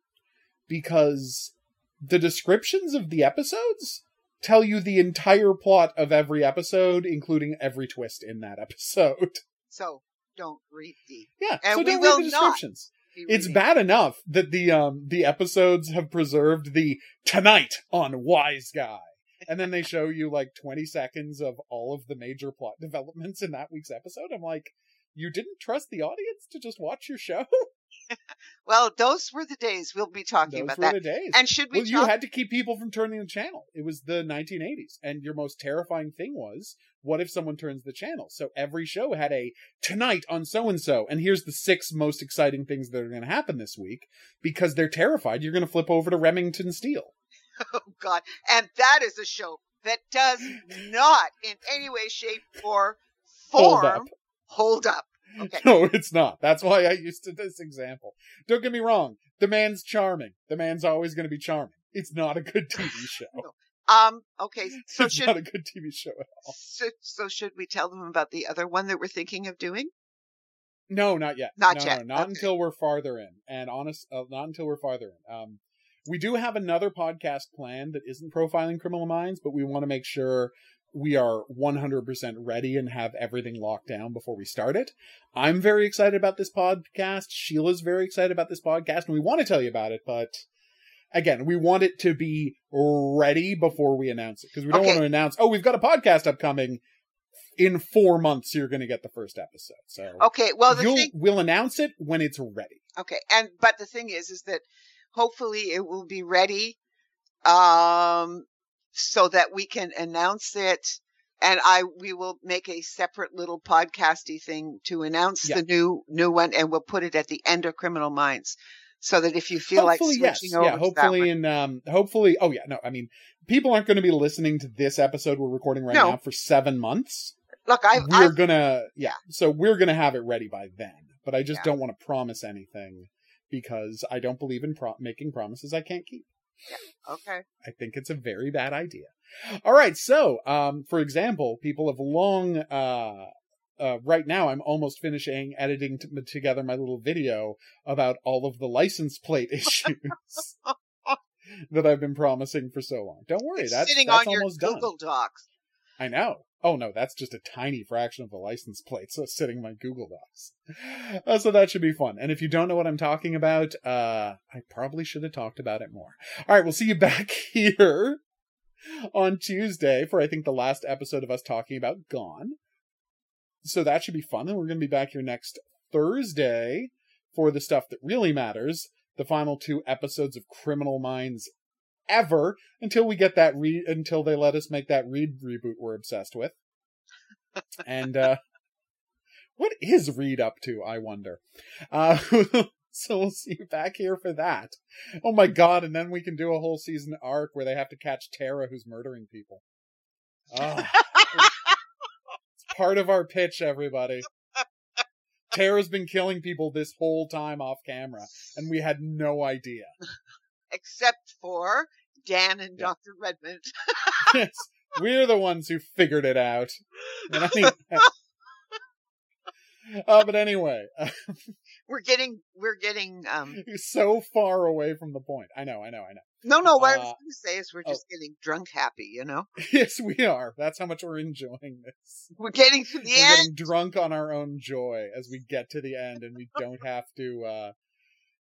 because the descriptions of the episodes tell you the entire plot of every episode, including every twist in that episode. So don't read the. Yeah, And so we don't will read the descriptions. It's bad enough that the um the episodes have preserved the tonight on Wiseguy. And then they show you like 20 seconds of all of the major plot developments in that week's episode. I'm like, you didn't trust the audience to just watch your show? Well, those were the days we'll be talking Those about were that. the days. And should we well, you had to keep people from turning the channel. It was the 1980s, and your most terrifying thing was, what if someone turns the channel? So every show had a tonight on so and so, and here's the six most exciting things that are going to happen this week because they're terrified you're going to flip over to Remington Steele. Oh God! And that is a show that does not, in any way, shape, or form, Hold up. hold up. Okay. No, it's not. That's why I used to this example. Don't get me wrong. The man's charming. The man's always going to be charming. It's not a good TV show. Um. Okay. So it's should not a good TV show at all. so, so should we tell them about the other one that we're thinking of doing? No, not yet. Not no, yet. No, not Okay. until we're farther in. And honest, uh, not until we're farther in. Um, we do have another podcast planned that isn't profiling criminal minds, but we want to make sure we are 100% ready and have everything locked down before we start it. I'm very excited about this podcast. Sheila's very excited about this podcast, and we want to tell you about it, but again, we want it to be ready before we announce it because we don't Okay. want to announce, oh, we've got a podcast upcoming. In four months, you're going to get the first episode. So Okay. Well, thing. we'll announce it when it's ready. Okay. And but the thing is, is that hopefully it will be ready, um, so that we can announce it. And I, we will make a separate little podcasty thing to announce Yeah. the new, new one, and we'll put it at the end of Criminal Minds, so that if you feel like switching yes. over, yeah, to that hopefully, in um, hopefully, oh yeah, no, I mean, people aren't going to be listening to this episode we're recording right No. now for seven months. look, I, we're gonna, yeah, so we're gonna have it ready by then. But I just Yeah. don't want to promise anything because I don't believe in pro- making promises I can't keep. Okay, I think it's a very bad idea. All right, so um, for example, people have long. Uh, uh, right now, I'm almost finishing editing t- together my little video about all of the license plate issues that I've been promising for so long. Don't worry, it's that's, sitting that's on your almost done. Google Docs. I know. Oh no, that's just a tiny fraction of the license plate, so it's sitting in my Google Docs. Uh, so that should be fun. And if you don't know what I'm talking about, uh, I probably should have talked about it more. All right, we'll see you back here on Tuesday for I think the last episode of us talking about Gone. So that should be fun. And we're going to be back here next Thursday for the stuff that really matters. The final two episodes of Criminal Minds ever until we get that read until they let us make that Reid reboot we're obsessed with. and uh what is Reid up to, I wonder. Uh so we'll see you back here for that. Oh my god, and then we can do a whole season arc where they have to catch Tara who's murdering people. Ah. it's part of our pitch, everybody. Tara's been killing people this whole time off camera, and we had no idea. except for Dan and Yeah. Dr. Redmond. yes, we're the ones who figured it out. And I mean, uh, but anyway, We're getting, we're getting, um, so far away from the point. I know, I know, I know. no, no, what I was Uh, going to say is we're oh. just getting drunk happy, you know? Yes, we are. That's how much we're enjoying this. We're getting to the We're end. getting drunk on our own joy as we get to the end, and we don't have to. uh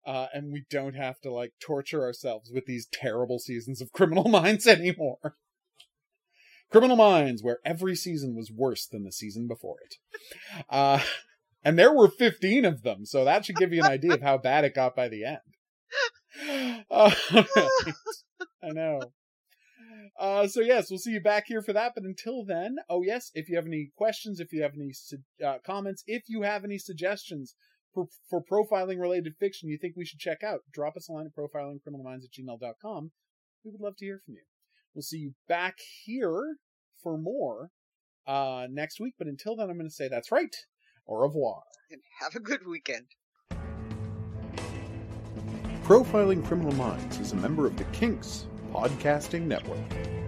uh, and we don't have to like torture ourselves with these terrible seasons of Criminal Minds anymore. Criminal Minds, where every season was worse than the season before it. Uh, and there were 15 of them, so that should give you an idea of how bad it got by the end. Uh, I know. Uh, so yes, we'll see you back here for that. But until then, oh yes, if you have any questions, if you have any su- uh, comments, if you have any suggestions for, for profiling related fiction you think we should check out, drop us a line at profilingcriminalminds at gmail.com. We would love to hear from you. We'll see you back here for more uh, next week. But until then, I'm going to say that's right. Au revoir. And have a good weekend. Profiling Criminal Minds is a member of the Kinks Podcasting Network.